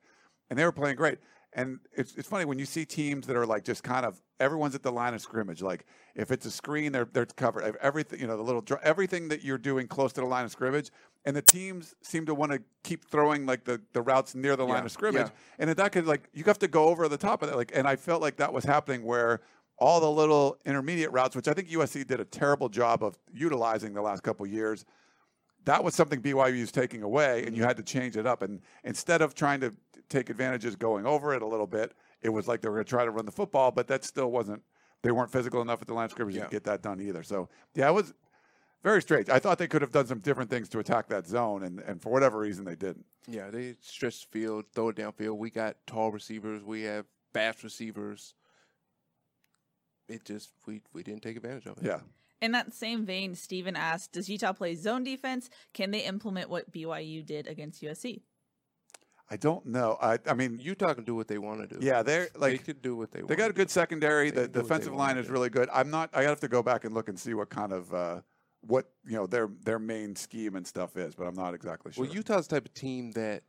and they were playing great. And it's it's funny when you see teams that are like just kind of everyone's at the line of scrimmage. Like if it's a screen, they're they're covered. Ev- Everything you know, the little everything that you're doing close to the line of scrimmage, and the teams seem to want to keep throwing like the, the routes near the line of scrimmage. yeah. And that could like you have to go over the top of it. Like, and I felt like that was happening where all the little intermediate routes, which I think USC did a terrible job of utilizing the last couple years. That was something BYU was taking away, and you mm-hmm. had to change it up. And instead of trying to take advantages going over it a little bit, it was like they were going to try to run the football, but that still wasn't. They weren't physical enough at the line of scrimmage Yeah. to get that done either. So yeah, it was very strange. I thought they could have done some different things to attack that zone, and, and for whatever reason they didn't. Yeah, they stretch the field, throw it downfield. We got tall receivers. We have fast receivers. It just we we didn't take advantage of it. Yeah. In that same vein, Steven asked, Does Utah play zone defense? Can they implement what BYU did against USC? I don't know. I, I mean, Utah can do what they want to do. yeah, they're like they could do what they. Want. They got a good do. secondary. They The can do what they defensive line is really good. I'm not. I have to go back and look and see what kind of uh, what you know their their main scheme and stuff is, but I'm not exactly sure. Well, Utah's the type of team that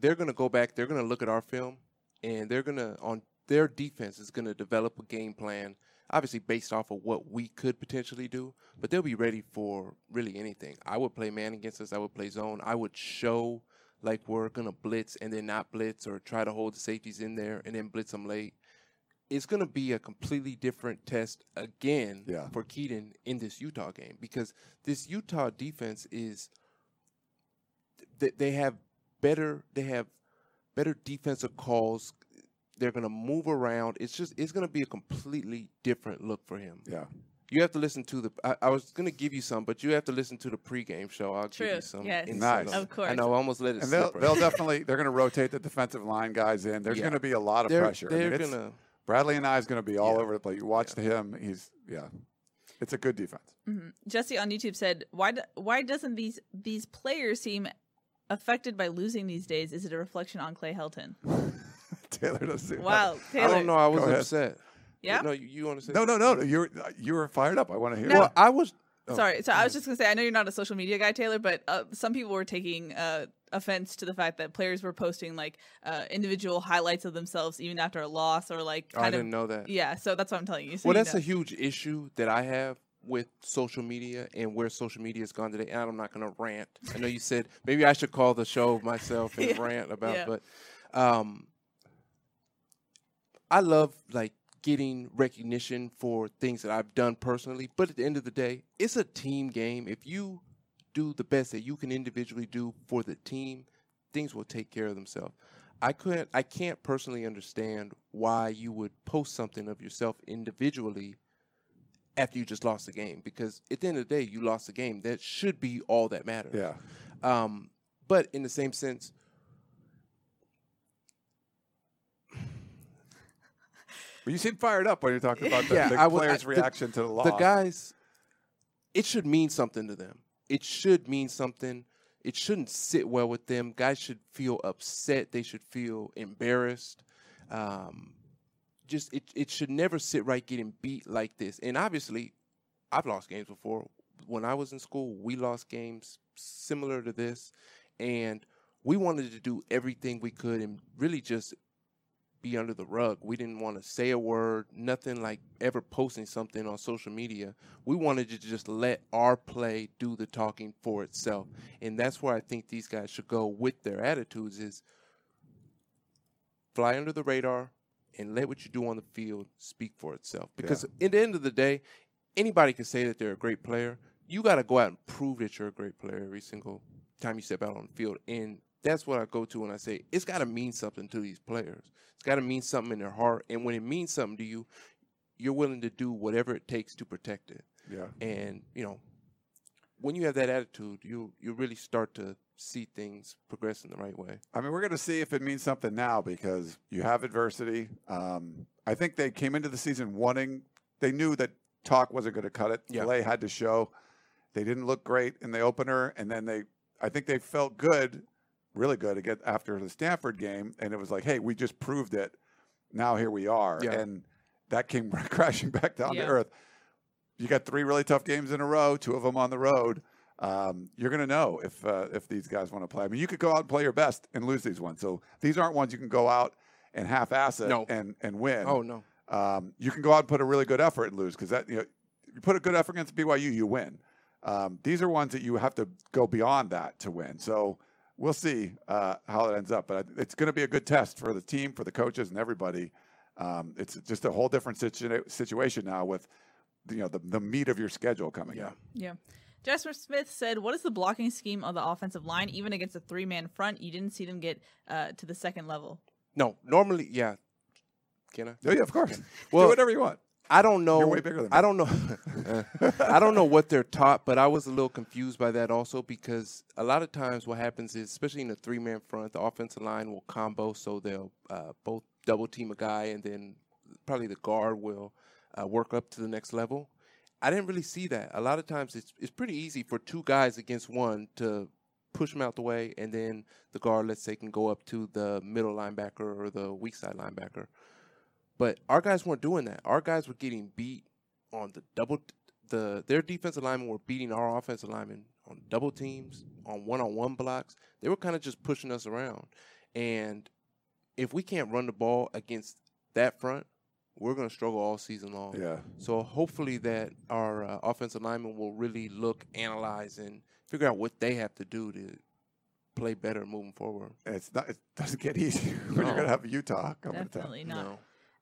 they're going to go back. They're going to look at our film, and they're going to on their defense is going to develop a game plan. Obviously, based off of what we could potentially do, but they'll be ready for really anything. I would play man against us. I would play zone. I would show like we're to blitz and then not blitz, or try to hold the safeties in there and then blitz them late. It's going to be a completely different test again Yeah. for Kedon in this Utah game because this Utah defense is they, they have better they have better defensive calls. They're gonna move around. It's just it's gonna be a completely different look for him. yeah, You have to listen to the. I, I was gonna give you some, but you have to listen to the pregame show. I'll give you some. yes. Nice. Of course. I know. I almost let it and they'll slip. right they'll definitely they're going to rotate the defensive line guys in. There's Yeah. going to be a lot of They're, pressure. They're mean, gonna. Bradlee Anae is going to be all Yeah. over the place. You watched him. He's yeah. it's a good defense. Mhm. Jesse on YouTube said, "Why do, why doesn't these these players seem affected by losing these days? Is it a reflection on Clay Helton?" Taylor doesn't seem Wow, I don't know. I was Go ahead. upset. Yeah? No, you, you want to say? No, no, no. no. You're you were fired up. I want to hear. No. Well, I was. oh, Sorry, so I was just gonna say I know you're not a social media guy, Taylor, but uh, some people were taking uh, offense to the fact that players were posting like uh, individual highlights of themselves even after a loss or like I kind didn't of know that. yeah. So that's what I'm telling you. So well, you that's know. a huge issue that I have with social media and where social media has gone today. And I'm not going to rant. I know you said maybe I should call the show myself and Yeah. rant about, Yeah. but um, I love like getting recognition for things that I've done personally. But at the end of the day, it's a team game. If you do the best that you can individually do for the team, things will take care of themselves. I couldn't I can't personally understand why you would post something of yourself individually after you just lost the game because at the end of the day you lost the game. That should be all that matters. Yeah. Um, but in the same sense, But you seem fired up when you're talking about the, Yeah, the I was- players' I- the- reaction to the loss. the guys, it should mean something to them. It should mean something. It shouldn't sit well with them. Guys should feel upset. They should feel embarrassed. Um, just it, it should never sit right getting beat like this. And obviously, I've lost games before. When I was in school, we lost games similar to this, and we wanted to do everything we could and really just be under the rug. We didn't want to say a word, nothing like ever posting something on social media. We wanted to just let our play do the talking for itself. And that's where I think these guys should go with their attitudes is fly under the radar and let what you do on the field speak for itself. Because at the end of the day, anybody can say that they're a great player. You got to go out and prove that you're a great player every single time you step out on the field. And that's what I go to when I say it's got to mean something to these players. It's got to mean something in their heart. And when it means something to you, you're willing to do whatever it takes to protect it. yeah. And you know, when you have that attitude, you you really start to see things progress in the right way. I mean, we're going to see if it means something now because you have adversity. Um, I think they came into the season wanting, they knew that talk wasn't going to cut it. Yeah. Play had to show. They didn't look great in the opener, and then they, I think they felt good, really good again after the Stanford game, and it was like, hey, we just proved it. Now here we are, Yeah. and that came crashing back down Yeah. to earth. You got three really tough games in a row, two of them on the road. Um, you're going to know if uh, if these guys want to play. I mean, you could go out and play your best and lose these ones. So these aren't ones you can go out and half-ass it No. and and win. Oh no. Um, you can go out and put a really good effort and lose because that you know you put a good effort against BYU, you win. Um, these are ones that you have to go beyond that to win. So we'll see uh, how it ends up. But it's going to be a good test for the team, for the coaches, and everybody. Um, it's just a whole different situa- situation now with you know the, the meat of your schedule coming Yeah. up. Yeah. Jasper Smith said, "What is the blocking scheme of the offensive line? Even against a three-man front, you didn't see them get uh, to the second level." No. Normally, yeah. Can I? Oh yeah, of course. Well, Do whatever you want. I don't know. way bigger than I don't know. I don't know what they're taught, but I was a little confused by that also because a lot of times what happens is, especially in a three-man front, the offensive line will combo, so they'll uh, both double team a guy, and then probably the guard will uh, work up to the next level. I didn't really see that. A lot of times it's it's pretty easy for two guys against one to push them out the way, and then the guard, let's say, can go up to the middle linebacker or the weak side linebacker. But our guys weren't doing that. Our guys were getting beat on the double. The their defensive linemen were beating our offensive linemen on double teams, on one-on-one blocks. They were kind of just pushing us around. And if we can't run the ball against that front, we're going to struggle all season long. Yeah. So hopefully that our uh, offensive linemen will really look, analyze, and figure out what they have to do to play better moving forward. It's not. It doesn't get easy when No. you're going to have Utah coming to town. Definitely not. No.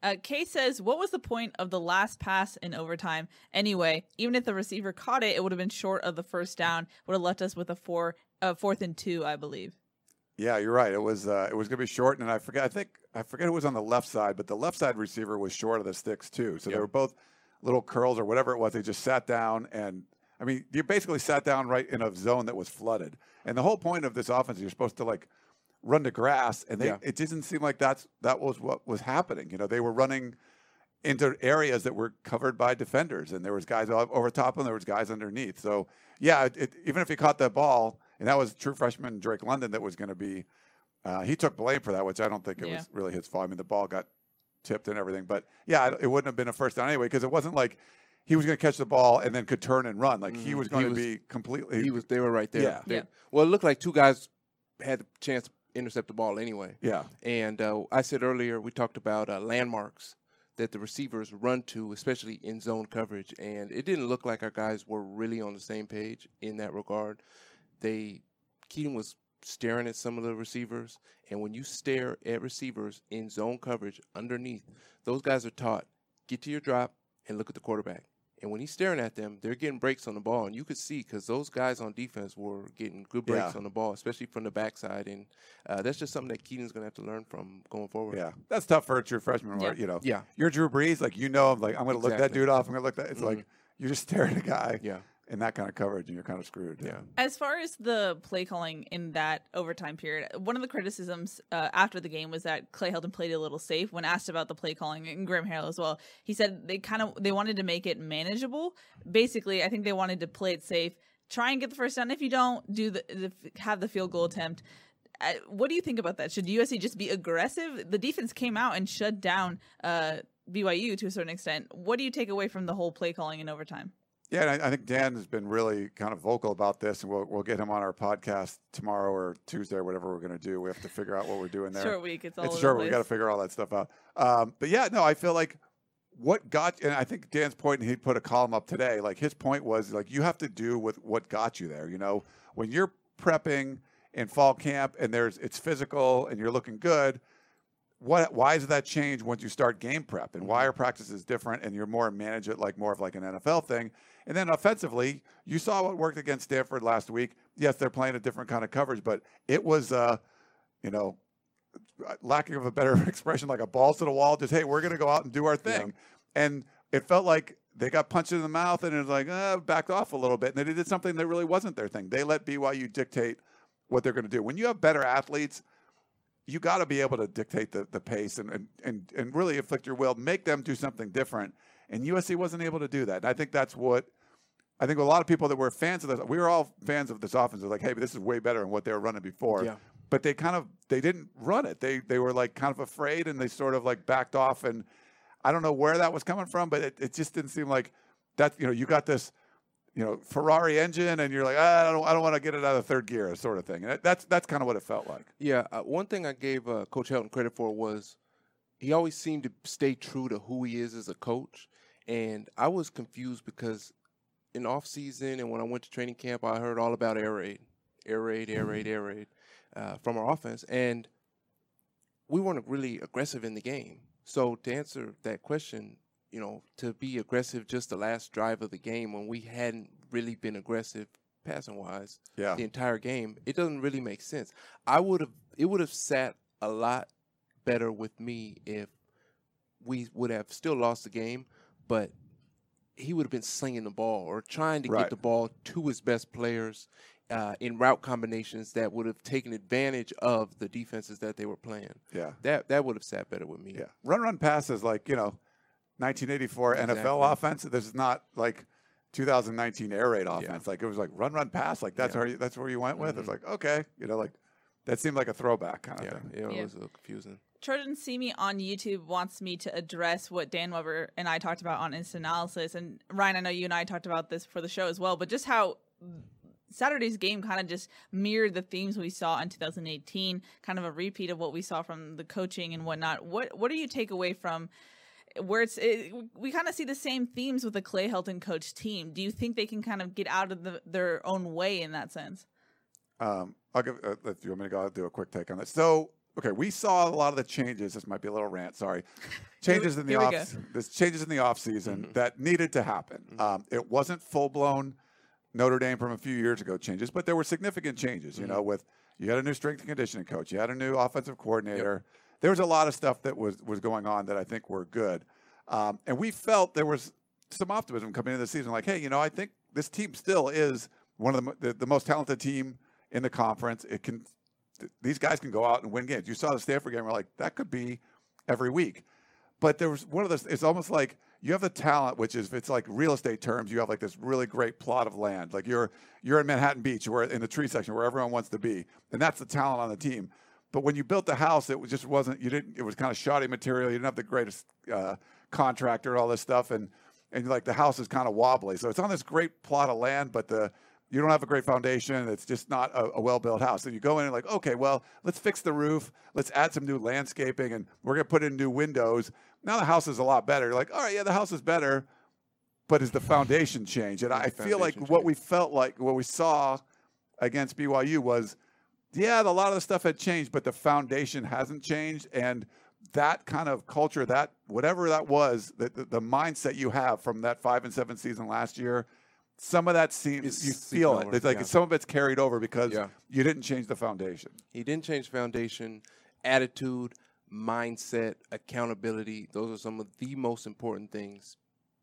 Uh, Kay says, "What was the point of the last pass in overtime? Anyway, even if the receiver caught it, it would have been short of the first down. Would have left us with a four, uh, fourth and two, I believe." Yeah, you're right. It was uh, it was going to be short, and I forget. I think I forget who was on the left side, but the left side receiver was short of the sticks too. So they were both little curls or whatever it was. They just sat down, and I mean, you basically sat down right in a zone that was flooded. And the whole point of this offense, you're supposed to like run to grass, and they, Yeah. it didn't seem like that's that was what was happening. You know, they were running into areas that were covered by defenders, and there was guys over top and there was guys underneath. So yeah, it, it, even if he caught that ball, and that was true freshman Drake London that was going to be, uh, he took blame for that, which I don't think it Yeah. was really his fault. I mean, the ball got tipped and everything, but yeah, it, it wouldn't have been a first down anyway because it wasn't like he was going to catch the ball and then could turn and run. Like he Mhm. was He going to was- be completely. He was. They were right there. Yeah. They- Yeah. Well, it looked like two guys had the chance to intercept the ball anyway. yeah, And uh, I said earlier, we talked about uh, landmarks that the receivers run to, especially in zone coverage. And it didn't look like our guys were really on the same page in that regard. They, Kedon was staring at some of the receivers. And when you stare at receivers in zone coverage underneath, those guys are taught get to your drop and look at the quarterback. And when he's staring at them, they're getting breaks on the ball, and you could see because those guys on defense were getting good breaks Yeah. on the ball, especially from the backside. And uh, that's just something that Kedon's going to have to learn from going forward. yeah, that's tough for a true freshman. Where Yeah. you know, Yeah. you're Drew Brees, like you know, I'm like I'm going to look that dude off. I'm going to look that. It's Mhm. like you're just stare at a guy Yeah. In that kind of coverage, and you're kind of screwed. Yeah. As far as the play calling in that overtime period, one of the criticisms uh, after the game was that Clay Helton played a little safe. When asked about the play calling, and Graham Harrell as well, he said they kind of they wanted to make it manageable. Basically, I think they wanted to play it safe, try and get the first down. If you don't, do the, the have the field goal attempt. Uh, what do you think about that? Should USC just be aggressive? The defense came out and shut down uh, BYU to a certain extent. What do you take away from the whole play calling in overtime? Yeah, and I, I think Dan has been really kind of vocal about this, and we'll we'll get him on our podcast tomorrow or Tuesday or whatever we're going to do. We have to figure out what we're doing there. Short week. It's all it's short. We got to figure all that stuff out. Um, but yeah, no, I feel like what got and I think Dan's point, and he put a column up today. Like his point was like you have to do with what got you there. You know, when you're prepping in fall camp and there's it's physical and you're looking good. What? Why does that change once you start game prep? And why are practices different? And you're more manage it like more of like an NFL thing. And then offensively, you saw what worked against Stanford last week. Yes, they're playing a different kind of coverage, but it was, uh, you know, lacking of a better expression, like a ball to the wall. Just hey, we're going to go out and do our thing. And it felt like they got punched in the mouth, and it was like uh, backed off a little bit. And they did something that really wasn't their thing. They let BYU dictate what they're going to do. When you have better athletes, you got to be able to dictate the, the pace and, and, and, and really inflict your will, make them do something different. And USC wasn't able to do that. And I think that's what I think a lot of people that were fans of this, we were all fans of this offense. They're like, hey, but this is way better than what they were running before. Yeah. But they kind of they didn't run it. They they were like kind of afraid and they sort of like backed off. And I don't know where that was coming from, but it, it just didn't seem like that. You know, you got this you know Ferrari engine, and you're like, ah, I don't I don't want to get it out of third gear, sort of thing. And that's that's kind of what it felt like. Yeah, uh, one thing I gave uh, Coach Helton credit for was he always seemed to stay true to who he is as a coach, and I was confused because in off season and when I went to training camp, I heard all about air raid, air raid, air raid, air raid uh, from our offense, and we weren't really aggressive in the game. So to answer that question, you know, to be aggressive just the last drive of the game when we hadn't really been aggressive passing wise Yeah. the entire game, it doesn't really make sense. I would have it would have sat a lot better with me if we would have still lost the game, but he would have been slinging the ball or trying to Right. get the ball to his best players uh, in route combinations that would have taken advantage of the defenses that they were playing. Yeah. That that would have sat better with me. Yeah. Run, run, passes like, you know, 1984 Exactly. NFL offense. This is not like 2019 air raid offense. Like it was like run, run, pass. Like that's Yeah. where you, that's where you went with. It's Mhm. like okay, you know, like that seemed like a throwback kind of Yeah, thing. yeah, it Yeah. was a little confusing. Trojan See Me on YouTube wants me to address what Dan Weber and I talked about on Instant Analysis. And Ryan, I know you and I talked about this for the show as well, but just how Saturday's game kind of just mirrored the themes we saw in 2018, kind of a repeat of what we saw from the coaching and whatnot. What what do you take away from where it's it, we kind of see the same themes with the Clay Helton coach team? Do you think they can kind of get out of the, their own way in that sense? Um, I'll give. Uh, if you want me to go, I'll do a quick take on this. So, okay, we saw a lot of the changes. This might be a little rant. Sorry. Changes in the off. This changes in the off season Mhm. that needed to happen. Mhm. Um, it wasn't full blown Notre Dame from a few years ago changes, but there were significant changes. You Mhm. know, with you had a new strength and conditioning coach, you had a new offensive coordinator. There was a lot of stuff that was was going on that I think were good, um, and we felt there was some optimism coming into the season. Like, hey, you know, I think this team still is one of the the, the most talented team in the conference. It can th- these guys can go out and win games. You saw the Stanford game. We're like, that could be every week. but there was one of those. It's almost like you have the talent, which is if it's like real estate terms. You have like this really great plot of land. Like you're you're in Manhattan Beach, where in the tree section where everyone wants to be, and that's the talent on the team. But when you built the house, it just wasn't. You didn't. It was kind of shoddy material. You didn't have the greatest uh, contractor and all this stuff, and and like the house is kind of wobbly. So it's on this great plot of land, but the you don't have a great foundation. It's just not a, a well built house. And you go in and like, okay, well, let's fix the roof. Let's add some new landscaping, and we're gonna put in new windows. Now the house is a lot better. You're like, all right, yeah, the house is better, but is the foundation changed? And I feel like what we felt like, what we saw against BYU was, yeah, a lot of the stuff had changed, but the foundation hasn't changed, and that kind of culture, that whatever that was, the, the, the mindset you have from that five and seven season last year some of that seems you feel it. It's like yeah. some of it's carried over because Yeah. you didn't change the foundation. He didn't change foundation, attitude, mindset, accountability. Those are some of the most important things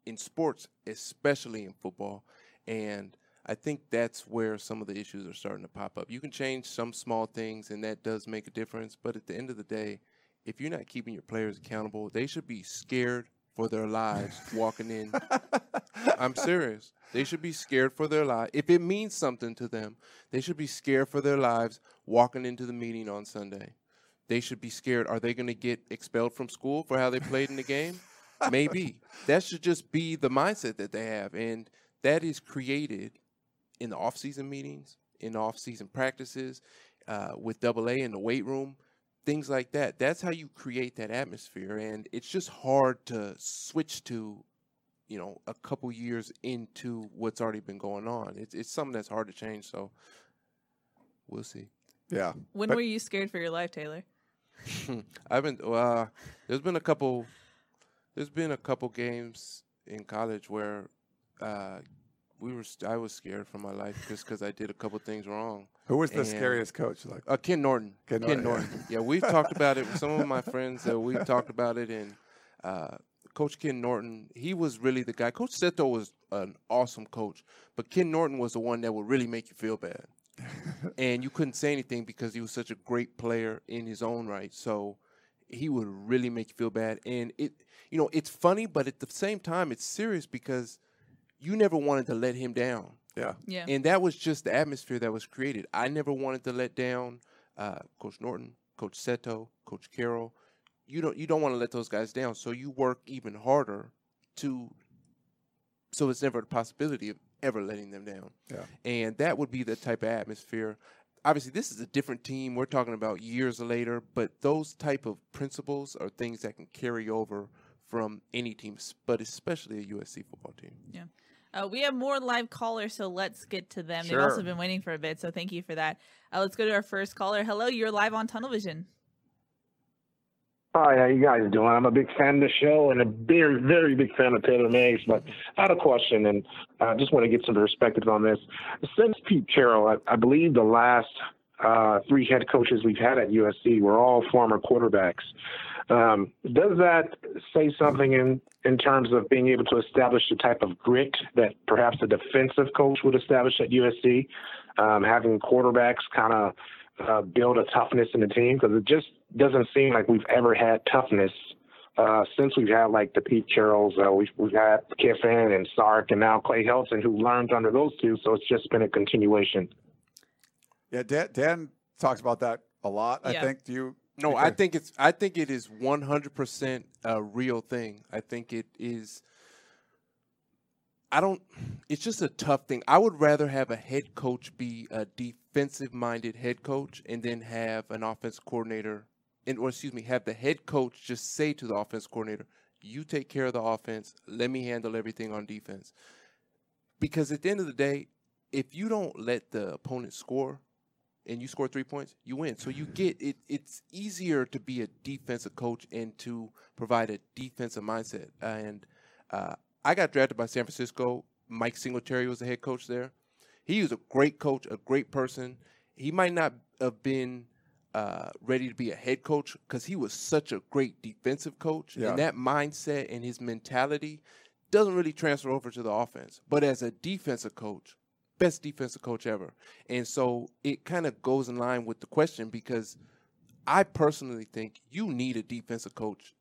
in sports, especially in football. And I think that's where some of the issues are starting to pop up. You can change some small things, and that does make a difference. But at the end of the day, if you're not keeping your players accountable, they should be scared for their lives walking in. I'm serious. They should be scared for their life. If it means something to them, they should be scared for their lives walking into the meeting on Sunday. They should be scared. Are they going to get expelled from school for how they played in the game? Maybe. That should just be the mindset that they have. And that is created in the off-season meetings, in off-season practices, uh, with double A in the weight room, things like that. That's how you create that atmosphere. And it's just hard to switch to you know, a couple years into what's already been going on. It's it's something that's hard to change. So we'll see. Yeah. When But- were you scared for your life, Taylor? I've been uh, there's been a couple there's been a couple games in college where uh, we were st- I was scared for my life just because I did a couple things wrong. Who was the And- scariest coach? Like, Uh, Ken Norton. Ken Norton. Ken, Norton, yeah. Yeah. we've talked about it with some of my friends. Uh, we've talked about it, and uh, Coach Ken Norton, he was really the guy. Coach Seto was an awesome coach, but Ken Norton was the one that would really make you feel bad. and you couldn't say anything because he was such a great player in his own right. So he would really make you feel bad. And it, you know, it's funny, but at the same time, it's serious because you never wanted to let him down yeah. Yeah. and that was just the atmosphere that was created. I never wanted to let down uh, Coach Norton, Coach Seto, Coach Carroll. You don't you don't want to let those guys down, so you work even harder to. So it's never a possibility of ever letting them down. Yeah. And that would be the type of atmosphere. Obviously, this is a different team. We're talking about years later, but those type of principles are things that can carry over from any team, but especially a USC football team. Uh, we have more live callers, so let's get to them. Sure. They've also been waiting for a bit, so thank you for that. Uh, let's go to our first caller. Hello, you're live on Tunnel Vision. Hi, how you guys doing? I'm a big fan of the show and a very, very big fan of Taylor Mays. But I had a question, and I just want to get some perspective on this. Since Pete Carroll, I, I believe the last uh, three head coaches we've had at USC were all former quarterbacks. Um, does that say something in in terms of being able to establish the type of grit that perhaps a defensive coach would establish at USC? Um, having quarterbacks kind of uh, build a toughness in the team because it just doesn't seem like we've ever had toughness uh, since we've had like the Pete Carrolls. Uh, we've, we've had Kiffin and Sark and now Clay Helton who learned under those two. So it's just been a continuation. Yeah. Dan, Dan talks about that a lot. I think. Do you? No, I think it's. I think it is one hundred percent a real thing. I think it is. I don't. It's just a tough thing. I would rather have a head coach be a defensive-minded head coach, and then have an offense coordinator, and or excuse me, have the head coach just say to the offense coordinator, "You take care of the offense. Let me handle everything on defense." Because at the end of the day, if you don't let the opponent score, and you score three points, you win. So you get it. It's easier to be a defensive coach and to provide a defensive mindset. And uh, I got drafted by San Francisco. Mike Singletary was the head coach there. He was a great coach, a great person. He might not have been uh, ready to be a head coach because he was such a great defensive coach, Yeah. and that mindset and his mentality doesn't really transfer over to the offense. But as a defensive coach, best defensive coach ever. And so it kind of goes in line with the question because I personally think you need a defensive coach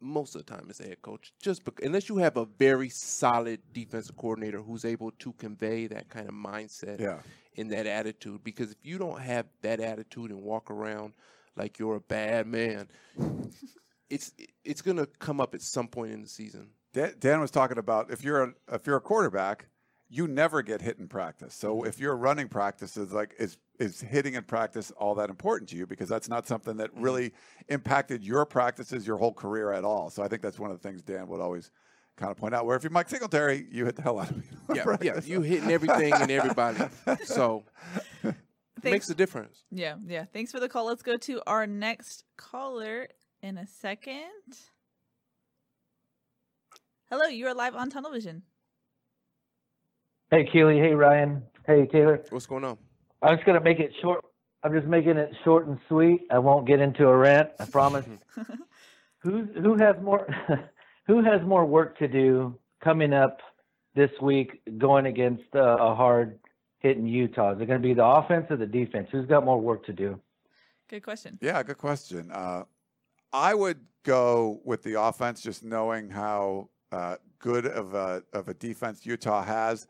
most of the time as a head coach, just bec- unless you have a very solid defensive coordinator who's able to convey that kind of mindset Yeah. and that attitude. Because if you don't have that attitude and walk around like you're a bad man, it's it's gonna come up at some point in the season. Dan, Dan was talking about if you're a, if you're a quarterback, you never get hit in practice. So Mm-hmm. if you're running practices, like is is hitting in practice all that important to you? Because that's not something that Mm-hmm. really impacted your practices your whole career at all. So I think that's one of the things Dan would always kind of point out. Where if you're Mike Singletary, you hit the hell out of me. in Yeah, yeah, practice. you hitting everything and everybody, so it makes a difference. Yeah, yeah. Thanks for the call. Let's go to our next caller in a second. Hello, you are live on Tunnel Vision. Hey, Keely. Hey, Ryan. Hey, Taylor. What's going on? I'm just gonna make it short. I'm just making it short and sweet. I won't get into a rant. I promise. who who has more who has more work to do coming up this week going against uh, a hard hitting Utah? Is it going to be the offense or the defense? Who's got more work to do? Good question. Yeah, good question. Uh, I would go with the offense, just knowing how uh, good of a of a defense Utah has.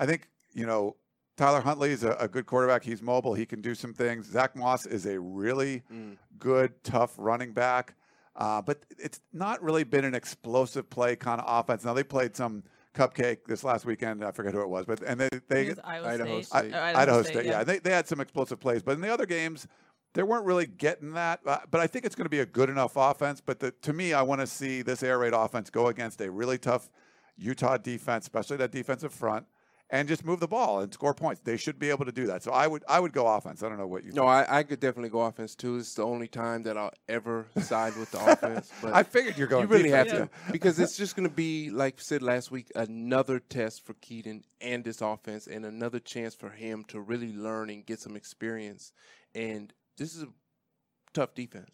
I think you know Tyler Huntley is a, a good quarterback. He's mobile. He can do some things. Zach Moss is a really Mm. good, tough running back. Uh, but it's not really been an explosive play kind of offense. Now they played some cupcake this last weekend. I forget who it was, but and they they think it's Iowa Idaho State. State. I- Idaho, State, yeah. They, they had some explosive plays, but in the other games, they weren't really getting that. Uh, but I think it's going to be a good enough offense. But the, to me, I want to see this air raid offense go against a really tough Utah defense, especially that defensive front, and just move the ball and score points. They should be able to do that. So I would I would go offense. I don't know what you. No, think. I, I could definitely go offense too. It's the only time that I'll ever side with the offense. But I figured you're going. To. You really have defense. to because it's just going to be like I said last week, another test for Kedon and this offense, and another chance for him to really learn and get some experience. And this is a tough defense.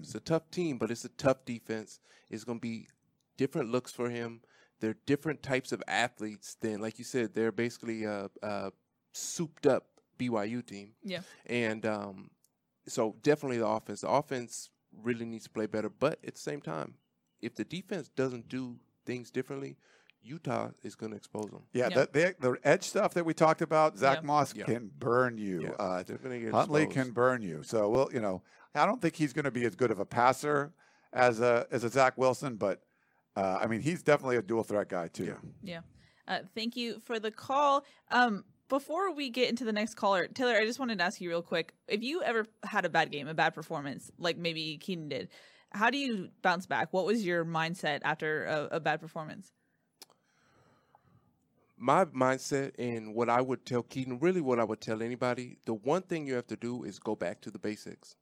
It's a hmm. tough team, but it's a tough defense. It's going to be different looks for him. They're different types of athletes than, like you said, they're basically a, a souped up BYU team. Yeah. And um, so definitely the offense. The offense really needs to play better, but at the same time, if the defense doesn't do things differently, Utah is going to expose them. Yeah, Yeah. The, the the edge stuff that we talked about, Zach Yeah. Moss Yeah. can burn you. Yeah, Uh, they're going to get Huntley exposed. can burn you. So well, you know, I don't think he's going to be as good of a passer as a as a Zach Wilson, but uh, I mean, he's definitely a dual threat guy too. Yeah. Yeah. Uh, thank you for the call. Um, before we get into the next caller, Taylor, I just wanted to ask you real quick: if you ever had a bad game, a bad performance, like maybe Kedon did, how do you bounce back? What was your mindset after a, a bad performance? my mindset and what I would tell Kedon, really what I would tell anybody, the one thing you have to do is go back to the basics.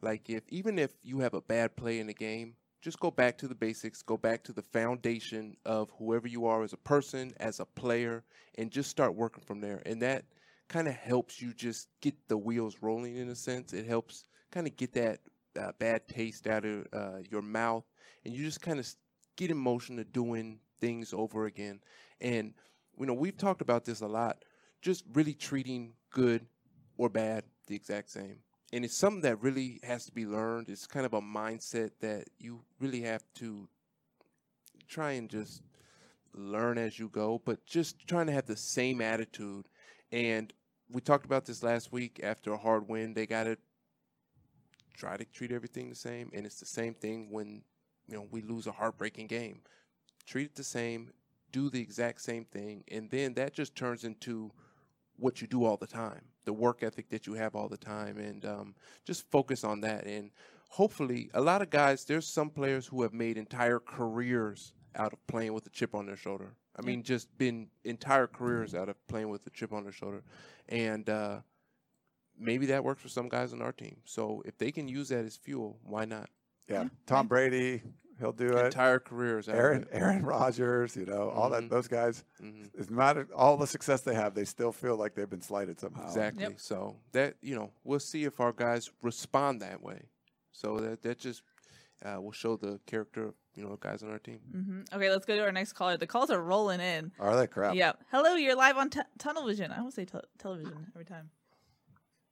Like if even if you have a bad play in the game, just go back to the basics, go back to the foundation of whoever you are as a person, as a player, and just start working from there. And that kind of helps you just get the wheels rolling in a sense. It helps kind of get that uh, bad taste out of uh, your mouth, and you just kind of get in motion to doing things over again. And you know, we've talked about this a lot. Just really treating good or bad the exact same. And it's something that really has to be learned. It's kind of a mindset that you really have to try and just learn as you go, but just trying to have the same attitude. And we talked about this last week after a hard win. They got to try to treat everything the same. And it's the same thing when, you know, we lose a heartbreaking game. Treat it the same, do the exact same thing, and then that just turns into what you do all the time, the work ethic that you have all the time, and um, just focus on that. And hopefully, a lot of guys, there's some players who have made entire careers out of playing with a chip on their shoulder. I mean, just been entire careers out of playing with a chip on their shoulder, and uh, maybe that works for some guys on our team. So if they can use that as fuel, why not? Yeah, Tom Brady, he'll do it. Entire careers. Out Aaron of. Aaron Rodgers, you know, all that Mhm. those guys. Mhm. It's not all the success they have, they still feel like they've been slighted somehow. Exactly. Yep. So that you know, we'll see if our guys respond that way. So that that just uh, will show the character you know guys on our team. hmm Okay, let's go to our next caller. The calls are rolling in. Are they crap? Yeah. Hello, you're live on te- Tunnel Vision. I almost say tel- television every time.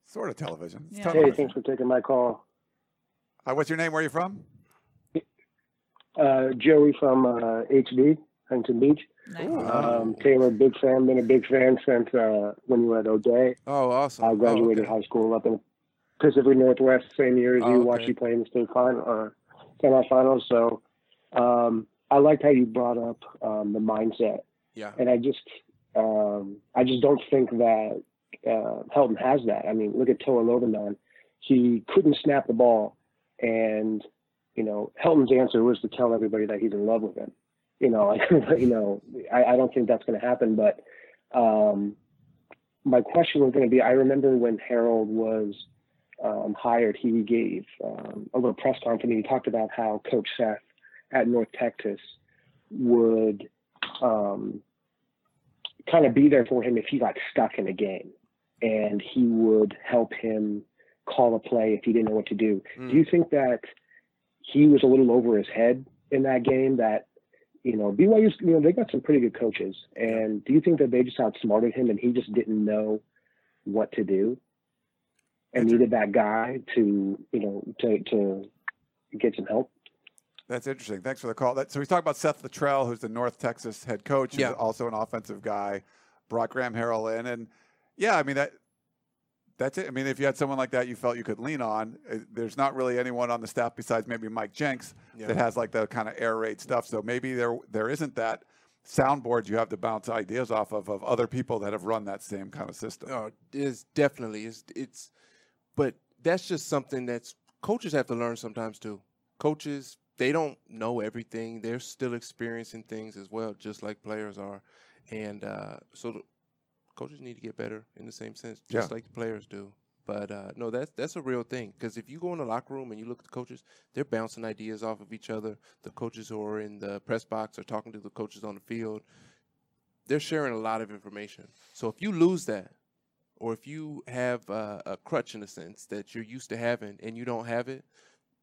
Sort of television. Yeah. tunnel Hey, thanks for taking my call. Uh, what's your name? Where are you from? Uh, Joey from uh, HB, Huntington Beach. Nice. Um, Taylor, big fan. Been a big fan since uh, when you were at O'Dea. Oh, awesome. I graduated oh, okay. high school up in Pacific Northwest, same year as Oh, you. okay. Watched you play in the state final or semifinals. So um, I liked how you brought up um, the mindset, Yeah. and I just um, I just don't think that uh, Helton has that. I mean, look at Toa Lobendahn. He couldn't snap the ball, and you know Helton's answer was to tell everybody that he's in love with him. You know, like, you know, I, I don't think that's going to happen. But um, my question was going to be: I remember when Harrell was um, hired, he gave um, a little press conference. He talked about how Coach Seth at North Texas would um, kind of be there for him if he got stuck in a game, and he would help him call a play if he didn't know what to do. Mm. Do you think that he was a little over his head in that game? That you know, BYU's you know they got some pretty good coaches, and do you think that they just outsmarted him and he just didn't know what to do, and That's needed that guy to you know to to get some help? That's interesting. Thanks for the call. That, so he's talking about Seth Littrell, who's the North Texas head coach. He's Yeah. also an offensive guy. Brought Graham Harrell in, and yeah, I mean that. That's it. I mean, if you had someone like that, you felt you could lean on. uh, There's not really anyone on the staff besides maybe Mike Jinks Yeah. that has like the kind of air raid stuff. So maybe there there isn't that soundboard you have to bounce ideas off of of other people that have run that same kind of system. Oh, it's definitely it's it's, but that's just something that's coaches have to learn sometimes too. Coaches they don't know everything; they're still experiencing things as well, just like players are, and uh, so coaches need to get better in the same sense, just Yeah. like the players do. But uh, no, that's that's a real thing because if you go in the locker room and you look at the coaches, they're bouncing ideas off of each other. The coaches who are in the press box are talking to the coaches on the field. They're sharing a lot of information. So if you lose that, or if you have uh, a crutch in a sense that you're used to having and you don't have it,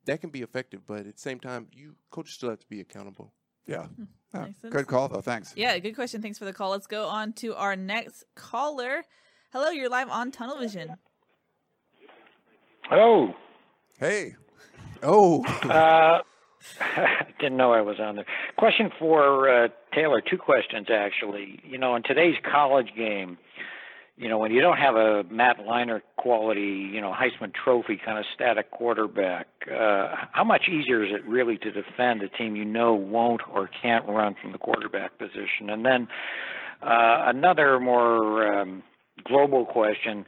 that can be effective. But at the same time, you coaches still have to be accountable. Yeah. Yeah. Makes sense. Good call though. Thanks. Yeah, good question. Thanks for the call. Let's go on to our next caller. Hello, you're live on Tunnel Vision. Hello. Hey. Oh, Uh, didn't know I was on there. Question for uh, Taylor. Two questions actually. You know, in today's college game, you know, when you don't have a Matt Leinart quality, you know, Heisman Trophy kind of static quarterback, uh, how much easier is it really to defend a team you know won't or can't run from the quarterback position? And then uh, another more um, global question: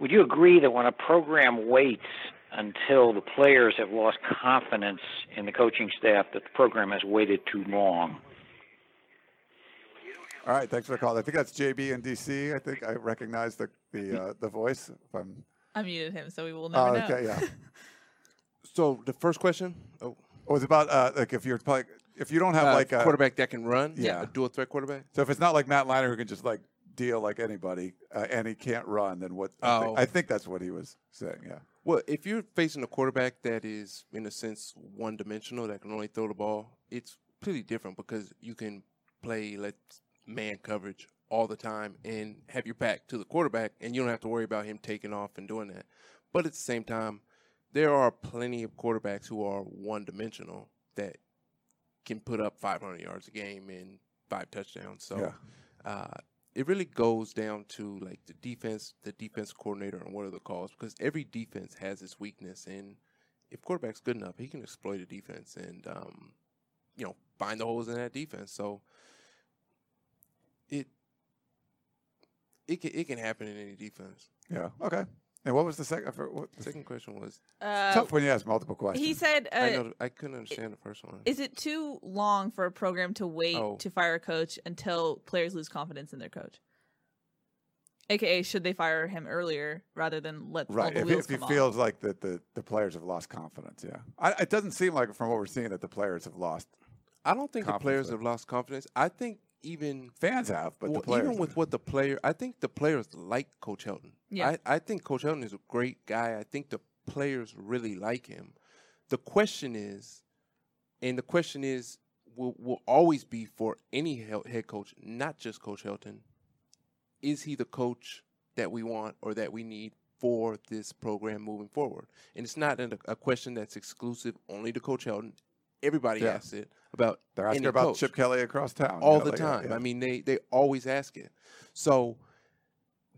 Would you agree that when a program waits until the players have lost confidence in the coaching staff, that the program has waited too long? All right. Thanks for the call. I think that's JB in DC. I think I recognize the the uh, the voice. If I'm. I muted him, so we will never Oh, know. okay. Yeah. so the first question, oh, was about uh, like if you're playing, if you don't have uh, like a quarterback that can run, Yeah. a dual threat quarterback. So if it's not like Matt Leinart who can just like deal like anybody uh, and he can't run, then what? I, Oh. think, I think that's what he was saying. Yeah. Well, if you're facing a quarterback that is, in a sense, one dimensional, that can only throw the ball, it's pretty different because you can play like man coverage all the time and have your back to the quarterback, and you don't have to worry about him taking off and doing that. But at the same time, there are plenty of quarterbacks who are one dimensional that can put up 500 yards a game and five touchdowns. So Yeah. uh, it really goes down to like the defense, the defense coordinator, and what are the calls because every defense has its weakness, and if quarterback's good enough, he can exploit a defense and um, you know find the holes in that defense. So it it can it can happen in any defense. Yeah. Okay. And what was the second? What, The second question was Uh, tough when you ask multiple questions. he said, uh, I know I couldn't understand the first one. "Is it too long for a program to wait Oh. to fire a coach until players lose confidence in their coach?" AKA, should they fire him earlier rather than let all Right. the If, he- if he come feels off? like that the, the players have lost confidence, yeah. I, it doesn't seem like from what we're seeing that the players have lost. I don't think the players with- have lost confidence. I think even Fans have, but well, the players even with what the player, I think the players like Coach Helton. Yeah. I, I think Coach Helton is a great guy. I think the players really like him. The question is, and the question is, will will always be for any head coach, not just Coach Helton. Is he the coach that we want or that we need for this program moving forward? And it's not a, a question that's exclusive only to Coach Helton. Everybody Yeah. asks it about They're asking about coach. Chip Kelly across town you all know, the like, time. yeah. I mean, they they always ask it. So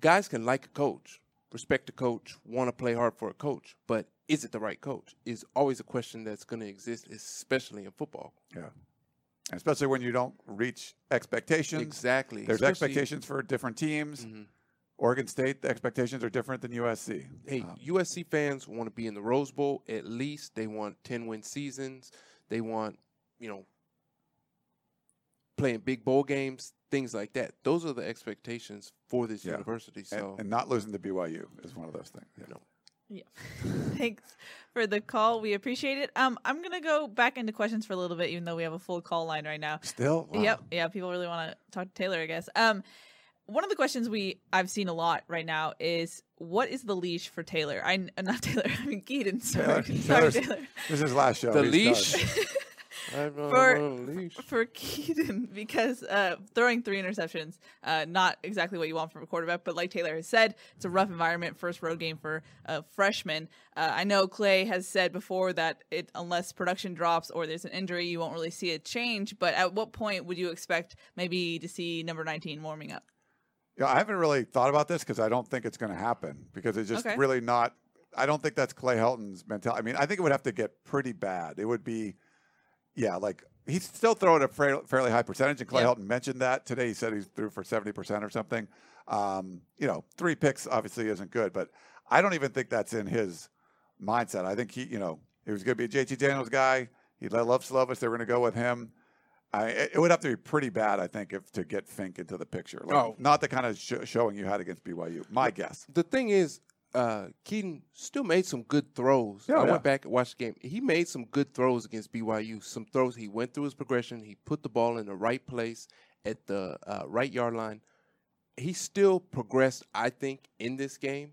guys can like a coach, respect a coach, want to play hard for a coach, but is it the right coach? Is always a question that's going to exist, especially in football. Yeah. Especially when you don't reach expectations. Exactly. There's Especially- expectations for different teams. Mhm. Oregon State, the expectations are different than USC. Hey, Um, USC fans want to be in the Rose Bowl at least. They want 10 win seasons. They want, you know, playing big bowl games, things like that. Those are the expectations for this Yeah. university. and, So, and not losing to BYU is one of those things. Yeah. No. Yeah. Thanks for the call. We appreciate it. Um, I'm gonna go back into questions for a little bit, even though we have a full call line right now. Still? Wow. Yep. Yeah. People really want to talk to Taylor, I guess. Um, one of the questions we I've seen a lot right now is what is the leash for Taylor? I uh, not Taylor. I mean Kedon. Sorry, Taylor- sorry, Taylor. This is his last show. The He's leash? For- leash. for Kedon because uh, throwing three interceptions, uh, not exactly what you want from a quarterback, but like Taylor has said, it's a rough environment, first road game for a freshman. Uh, I know Clay has said before that it unless production drops or there's an injury, you won't really see a change. But at what point would you expect maybe to see number 19 warming up? Yeah, I haven't really thought about this because I don't think it's going to happen because it's just Okay. really not. I don't think that's Clay Helton's mentality. I mean, I think it would have to get pretty bad. It would be, yeah, like he's still throwing a fairly, fairly high percentage, and Clay Yeah. Helton mentioned that today. He said he's threw for seventy percent or something. Um, you know, three picks obviously isn't good, but I don't even think that's in his mindset. I think he, you know, he was going to be a JT Daniels guy. He loves Slovis. They were going to go with him. I, it would have to be pretty bad, I think, if to get Fink into the picture. Like, Oh. Not the kind of sh- showing you had against BYU. My guess. The thing is, uh, Kedon still made some good throws. Yeah, I yeah. went back and watched the game. He made some good throws against BYU. Some throws he went through his progression. He put the ball in the right place at the uh, right yard line. He still progressed, I think, in this game.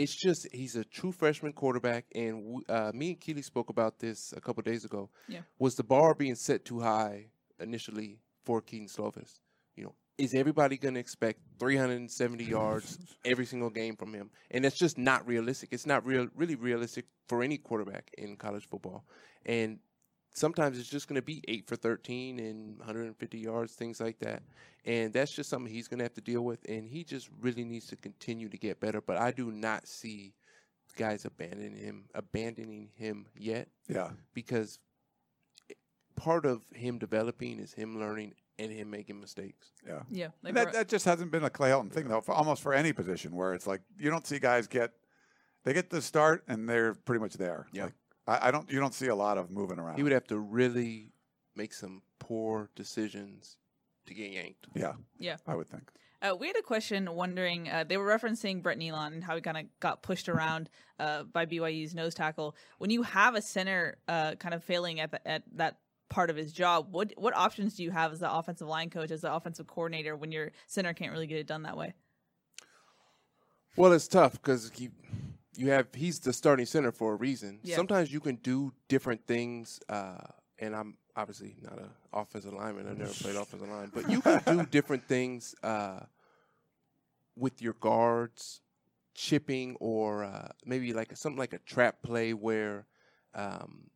It's just he's a true freshman quarterback, and uh, me and Keely spoke about this a couple days ago. Yeah. Was the bar being set too high initially for Kedon Slovis? You know, is everybody going to expect 370 yards every single game from him? And that's just not realistic. It's not real, really realistic for any quarterback in college football. And sometimes it's just going to be eight for 13 and 150 yards, things like that. And that's just something he's going to have to deal with. And he just really needs to continue to get better. But I do not see guys abandoning him, abandoning him yet, Yeah. because part of him developing is him learning and him making mistakes. Yeah. Yeah. And that, we're- that just hasn't been a Clay Helton thing, though, for almost for any position where it's like you don't see guys get, they get the start and they're pretty much there. Yeah. Like, I, I don't, you don't see a lot of moving around. He would have to really make some poor decisions to get yanked. yeah. Yeah. I would think. Uh, we had a question wondering, uh, they were referencing Brett Neilon and how he kind of got pushed around uh, by BYU's nose tackle. When you have a center uh, kind of failing at, the, at that part of his job, what what options do you have as the offensive line coach, as the offensive coordinator, when your center can't really get it done that way? Well, it's tough because you have he's the starting center for a reason. Yeah. Sometimes you can do different things, uh, and I'm obviously not an offensive lineman. I've never played offensive line, but you can do different things uh, with your guards, chipping, or uh, maybe like something like a trap play where um,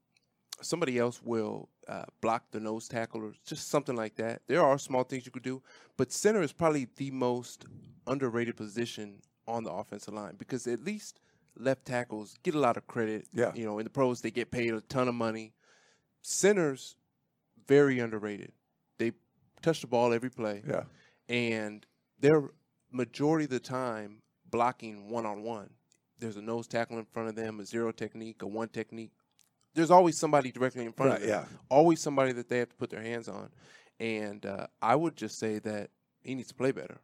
somebody else will uh, block the nose tackle or just something like that. There are small things you could do, but center is probably the most underrated position on the offensive line because at least left tackles get a lot of credit. Yeah. You know, in the pros they get paid a ton of money. Centers very underrated. They touch the ball every play Yeah. and they're majority of the time blocking one on one. There's a nose tackle in front of them, a zero technique, a one technique. There's always somebody directly in front Right, of them. yeah. Always somebody that they have to put their hands on. And uh, I would just say that he needs to play better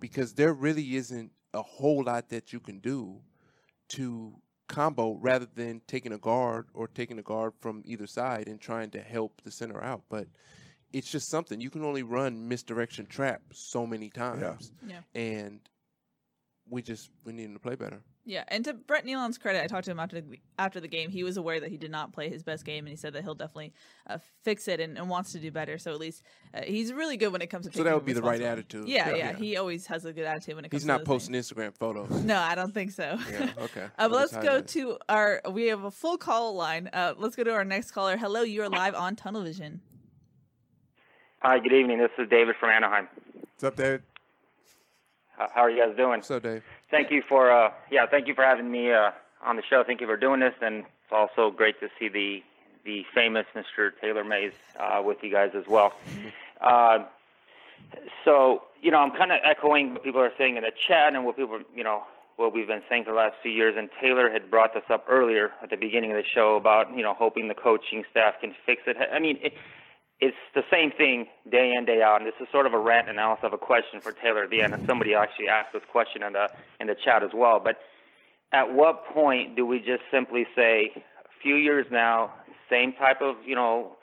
because there really isn't a whole lot that you can do to combo rather than taking a guard or taking a guard from either side and trying to help the center out. But it's just something you can only run misdirection trap so many times. Yeah. And we just we need him to play better. Yeah, and to Brett Neilon's credit, I talked to him after the after the game. He was aware that he did not play his best game, and he said that he'll definitely uh, fix it and, and, wants to do better. So at least uh, he's really good when it comes to. So that would be the right attitude. Yeah, yeah, yeah, He always has a good attitude when it comes. To. He's not posting things. Instagram photos. No, I don't think so. yeah. Okay. uh, but let's go to our. We have a full call line. Uh, let's go to our next caller. Hello, you are live on Tunnel Vision. Hi, good evening. This is David from Anaheim. What's up, David? how are you guys doing? So, Dave. Thank you for uh, yeah, thank you for having me uh, on the show. Thank you for doing this, and it's also great to see the the famous Mr. Taylor Mays uh, with you guys as well. Uh, so you know, I'm kind of echoing what people are saying in the chat and what people you know what we've been saying for the last few years. And Taylor had brought this up earlier at the beginning of the show about you know hoping the coaching staff can fix it. I mean. It, it's the same thing day in day out. And this is sort of a rant analysis of a question for Taylor at the end. And somebody actually asked this question in the in the chat as well. But at what point do we just simply say a few years now, same type of you know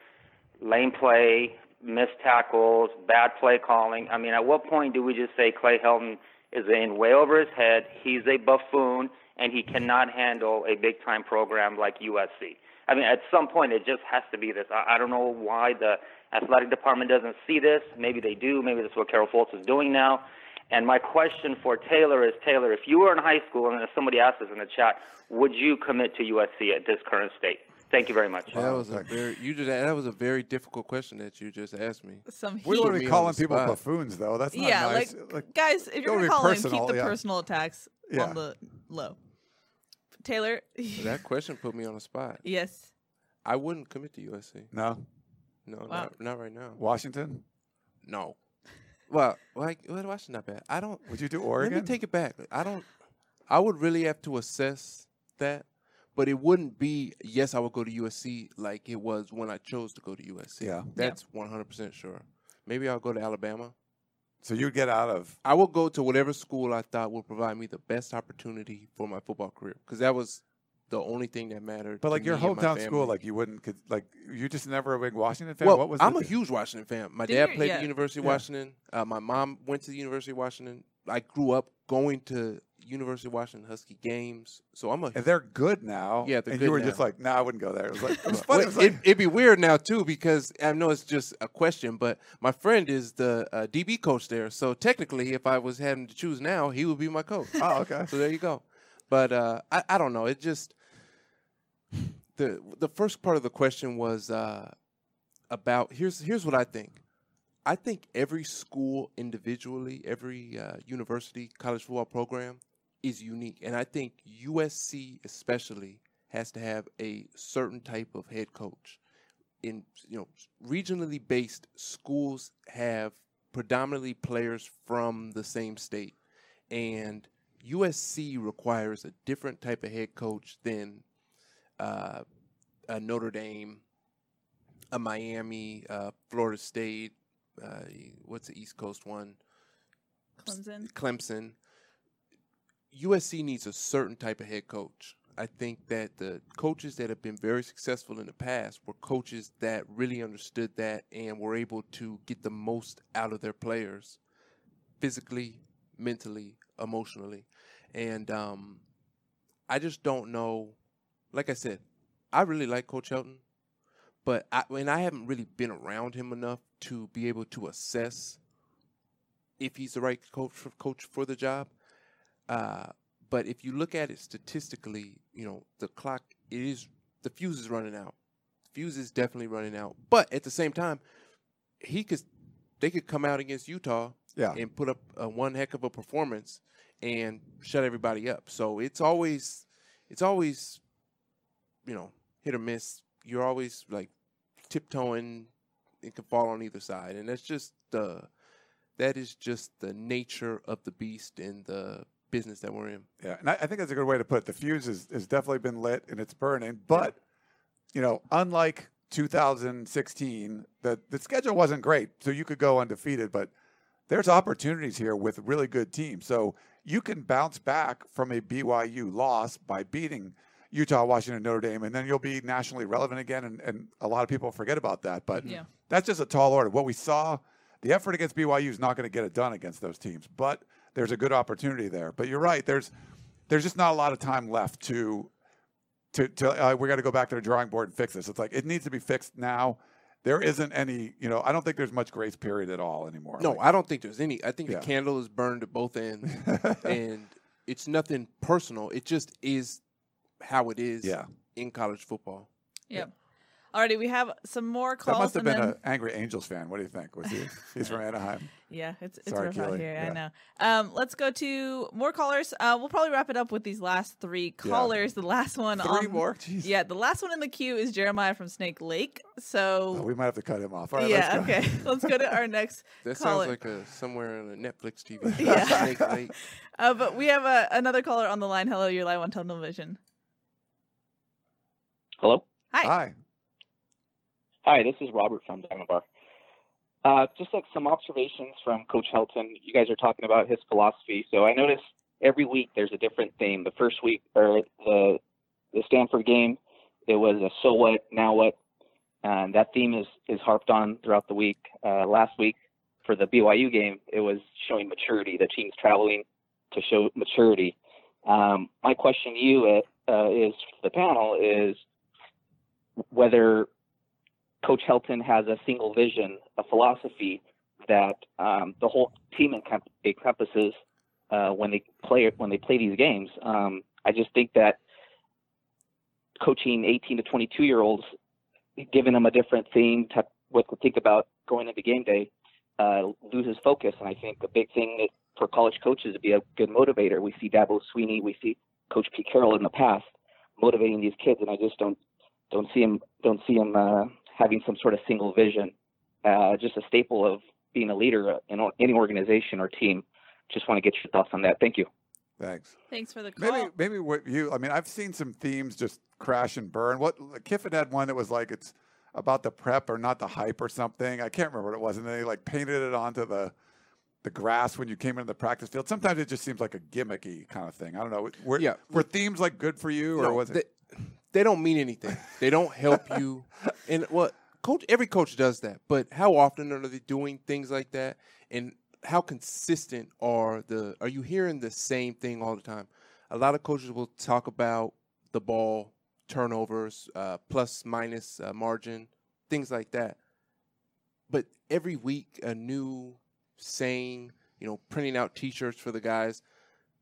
lame play, missed tackles, bad play calling? I mean, at what point do we just say Clay Helton is in way over his head? He's a buffoon and he cannot handle a big time program like USC. I mean, at some point, it just has to be this. I, I don't know why the athletic department doesn't see this. Maybe they do. Maybe that's what Carol Folt is doing now. And my question for Taylor is, Taylor, if you were in high school, and if somebody asked us in the chat, would you commit to USC at this current state? Thank you very much. That was a very you just that was a very difficult question that you just asked me. Some we want to be calling people buffoons though. That's not yeah, nice. like, like guys, if you're gonna call in, keep the yeah. personal attacks yeah. on the low. Taylor, that question put me on the spot. Yes. I wouldn't commit to USC. No. No, wow. not, not right now. Washington? No. Well, like well, Washington not bad. I don't. Would you do Oregon? Let me take it back. I don't. I would really have to assess that, but it wouldn't be yes. I would go to USC like it was when I chose to go to USC. Yeah, that's one hundred percent sure. Maybe I'll go to Alabama. So you'd get out of. I will go to whatever school I thought would provide me the best opportunity for my football career because that was the only thing that mattered. But like your hometown school, like you wouldn't, could, like you just never a big Washington fan. Well, what was I'm a huge Washington fan. My Did dad you? played Yeah. at the University of Yeah. Washington. Uh, my mom went to the University of Washington. I grew up going to University of Washington Husky games, so I'm a. And they're good now. Yeah, they're and good you were now. just like, nah, I wouldn't go there. It was like, it was Well, funny. It was like, it, it'd be weird now too because I know it's just a question, but my friend is the uh, DB coach there, so technically, if I was having to choose now, he would be my coach. oh, okay. So there you go. But uh, I, I don't know. It just the the first part of the question was uh, about here's here's what I think. I think every school individually, every uh, university college football program is unique, and I think USC especially has to have a certain type of head coach. In you know regionally based schools have predominantly players from the same state, and USC requires a different type of head coach than uh, a Notre Dame, a Miami, uh, Florida State. Uh, what's the East Coast one? Clemson. Clemson. USC needs a certain type of head coach. I think that the coaches that have been very successful in the past were coaches that really understood that and were able to get the most out of their players physically, mentally, emotionally. And um, I just don't know. Like I said, I really like Coach Helton, but I, and I haven't really been around him enough to be able to assess if he's the right coach for, coach for the job. Uh, but if you look at it statistically, you know the clock it is the fuse is running out. The Fuse is definitely running out. But at the same time, he could they could come out against Utah Yeah. and put up a one heck of a performance and shut everybody up. So it's always it's always you know hit or miss. You're always like tiptoeing. It can fall on either side, and that's just the that is just the nature of the beast and the business that we're in. Yeah, and I, I think that's a good way to put it. The fuse has, has definitely been lit and it's burning. But, you know, unlike 2016, the, the schedule wasn't great. So you could go undefeated, but there's opportunities here with really good teams. So you can bounce back from a BYU loss by beating Utah, Washington, Notre Dame, and then you'll be nationally relevant again. And, and a lot of people forget about that. But Yeah. that's just a tall order. What we saw, the effort against BYU is not going to get it done against those teams. But there's a good opportunity there. But you're right. There's there's just not a lot of time left to to, to uh, we got to go back to the drawing board and fix this. It's like it needs to be fixed now. There isn't any, you know, I don't think there's much grace period at all anymore. No, Like, I don't think there's any. I think Yeah. the candle is burned at both ends, and it's nothing personal. It just is how it is Yeah. in college football. Yep. Alrighty, we have some more calls. that must have been then, an angry Angels fan. What do you think? Was he? He's from Anaheim. Yeah, it's it's Sorry, rough out here. Yeah. I know. Um, let's go to more callers. Uh, we'll probably wrap it up with these last three Yeah. callers. The last one. Three on, more? Jeez. Yeah, the last one in the queue is Jeremiah from Snake Lake. So Oh, we might have to cut him off. All right, yeah, let's go. okay. Let's go to our next That caller. sounds like a somewhere on a Netflix TV. Yeah. Snake Lake. uh, but we have uh, another caller on the line. Hello, you're live on television. Hello. Hi. Hi. Hi, this is Robert from Diamond Bar. Uh, just like some observations from Coach Helton. You guys are talking about his philosophy. So I noticed every week there's a different theme. The first week or the the Stanford game, it was a so what, now what, and that theme is is harped on throughout the week. Uh, last week for the BYU game, it was showing maturity. The team's traveling to show maturity. Um, my question to you uh, is the panel is whether Coach Helton has a single vision, a philosophy that um, the whole team encom- encompasses uh, when they play when they play these games. Um, I just think that coaching 18 to 22 year olds, giving them a different theme to what to think about going into game day, uh, loses focus. And I think a big thing for college coaches to be a good motivator. We see Dabo Swinney, we see Coach Pete Carroll in the past motivating these kids, and I just don't don't see him don't see him uh, having some sort of single vision. Uh, just a staple of being a leader in any organization or team. Just want to get your thoughts on that. Thank you. Thanks. Thanks for the call. Maybe maybe what you I mean I've seen some themes just crash and burn. What Kiffin had one that was like it's about the prep or not the hype or something. I can't remember what it was, and then he like painted it onto the the grass when you came into the practice field. Sometimes it just seems like a gimmicky kind of thing. I don't know. Were, Yeah. were themes like good for you or No, was they, it? They don't mean anything. They don't help you. And what coach every coach does that, but how often are they doing things like that? And how consistent are the are you hearing the same thing all the time? A lot of coaches will talk about the ball, turnovers, uh, plus minus uh, margin, things like that. But every week a new saying, you know, printing out T-shirts for the guys.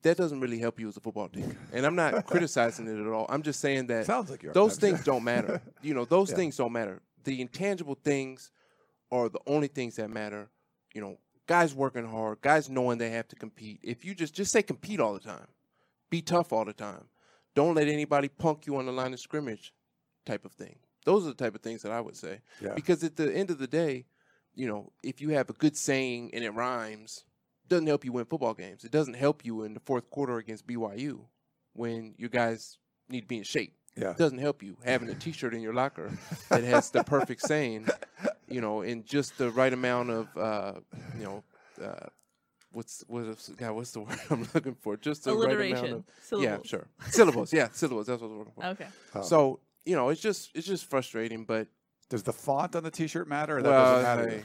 That doesn't really help you as a football team, and I'm not criticizing it at all. I'm just saying that Sounds like those things don't matter. You know, those Yeah. things don't matter. The intangible things are the only things that matter. You know, guys working hard, guys knowing they have to compete. If you just just say compete all the time, be tough all the time. Don't let anybody punk you on the line of scrimmage, type of thing. Those are the type of things that I would say. Yeah. Because at the end of the day, you know, if you have a good saying and it rhymes, doesn't help you win football games. It doesn't help you in the fourth quarter against BYU when you guys need to be in shape. Yeah. It doesn't help you having a T-shirt in your locker that has the perfect saying, you know, in just the right amount of, uh, you know, uh, what's what's God, what's the word I'm looking for? Just the right amount of syllables. yeah, sure, syllables. Yeah, syllables. That's what I'm looking for. Okay. Oh. So you know, it's just it's just frustrating, but Does the font on the T-shirt matter? Or that well, doesn't matter.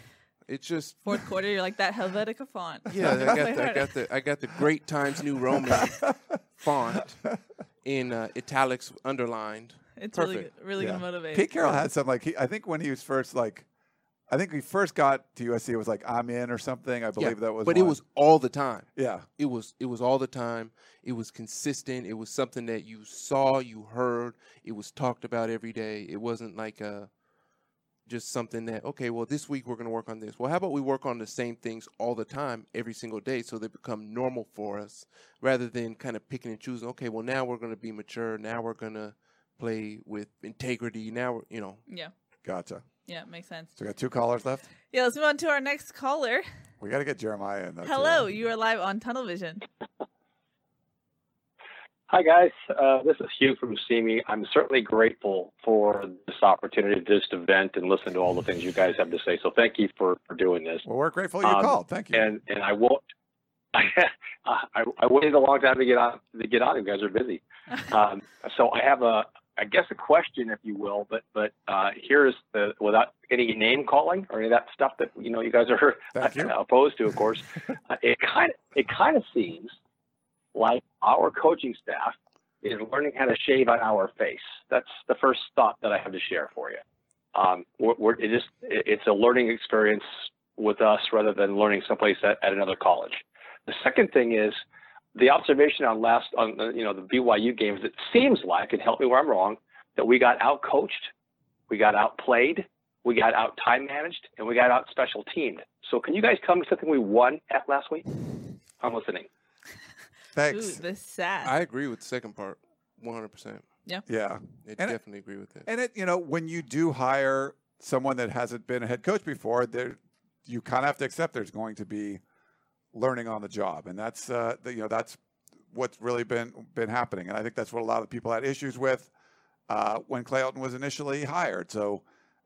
Hey, it's just Fourth quarter, you're like that Helvetica font. yeah. I got the, I got the I got the Great Times New Roman font in uh, italics underlined. It's really good- really Yeah. gonna motivate. Pete Carroll had some like he, I think when he was first like I think he first got to USC it was like I'm in or something. I believe that was But it was all the time. Yeah. It was it was all the time. It was consistent. It was something that you saw, you heard. It was talked about every day. It wasn't like a just something that okay, well this week we're going to work on this. Well, how about we work on the same things all the time every single day so they become normal for us rather than kind of picking and choosing. Okay, well now we're going to be mature. Now we're going to play with integrity. Now we're, you know. Yeah. Gotcha. Yeah, makes sense. So we got two callers left. Yeah, let's move on to our next caller. We got to get Jeremiah in. Though, too. Hello, you are live on Tunnel Vision. Hi, guys. Uh, this is Hugh from SEMI. I'm certainly grateful for this opportunity this event, and listen to all the things you guys have to say. So thank you for, for doing this. Well, we're grateful you Um, called. Thank you. And and I won't. I, I waited a long time to get on to get on. You guys are busy. Um, so I have a I guess a question, if you will, but but uh, here's the without any name calling or any of that stuff that you know you guys are opposed to, of course. uh, it kind of it kind of seems like our coaching staff is learning how to shave on our face. That's the first thought that I have to share for you. Um, we're, we're, it it, it's a learning experience with us rather than learning someplace at, at another college. The second thing is the observation on last on the, you know the BYU games. It seems like, and help me where I'm wrong, that we got out coached, we got outplayed, we got out time managed, and we got out special teamed. So can you guys come to something we won at last week? I'm listening. Thanks. Ooh, this sad. I agree with the second part, 100. percent Yeah. Yeah. I And it- definitely agree with that. And it, you know, when you do hire someone that hasn't been a head coach before, there you kind of have to accept there's going to be learning on the job, and that's uh, the, you know that's what's really been been happening, and I think that's what a lot of people had issues with uh, when Clay Helton was initially hired. So.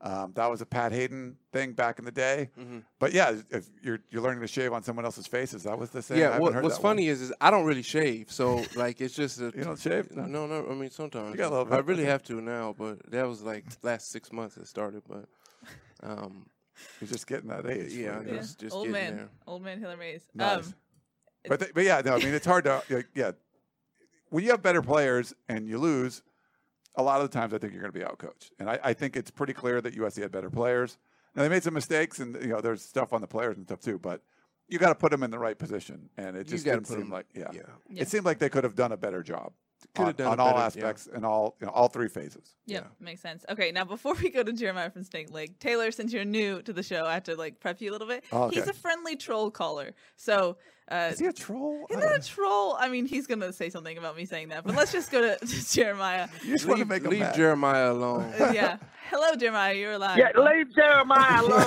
Um, that was a Pat Haden thing back in the day, Mhm. but yeah, if you're you're learning to shave on someone else's faces, that was the same. I Yeah, haven't what, heard what's that one. funny is, is I don't really shave, so like it's just a, You don't shave? No, no, no. I mean sometimes You got a little I really have to now, but that was like last six months it started. But um, You're just getting that age. Yeah, for it. just just old man, there. old man Hiller Mays. Nice. Um, But th- but yeah, no, I mean it's hard to like, yeah. When you have better players and you lose, a lot of the times I think you're going to be outcoached, and I, I think it's pretty clear that USC had better players. Now they made some mistakes, and you know there's stuff on the players and stuff too, but you got to put them in the right position, and it just gotta didn't put seem 'em- like yeah. yeah. Yeah. It seemed like they could have done a better job Could on, have done on all better- yeah. aspects and all you know, all three phases. Yep, makes sense. Okay, now before we go to Jeremiah from Snake Lake, Taylor, since you're new to the show, I have to like prep you a little bit. Oh, He's a friendly troll caller. So uh, Is he a troll? He's not a troll. I mean, he's gonna say something about me saying that, but let's just go to, to Jeremiah. You just want to leave, make 'em leave mad. Jeremiah alone. Uh, yeah. Hello, Jeremiah. You're alive. Yeah, leave Jeremiah alone.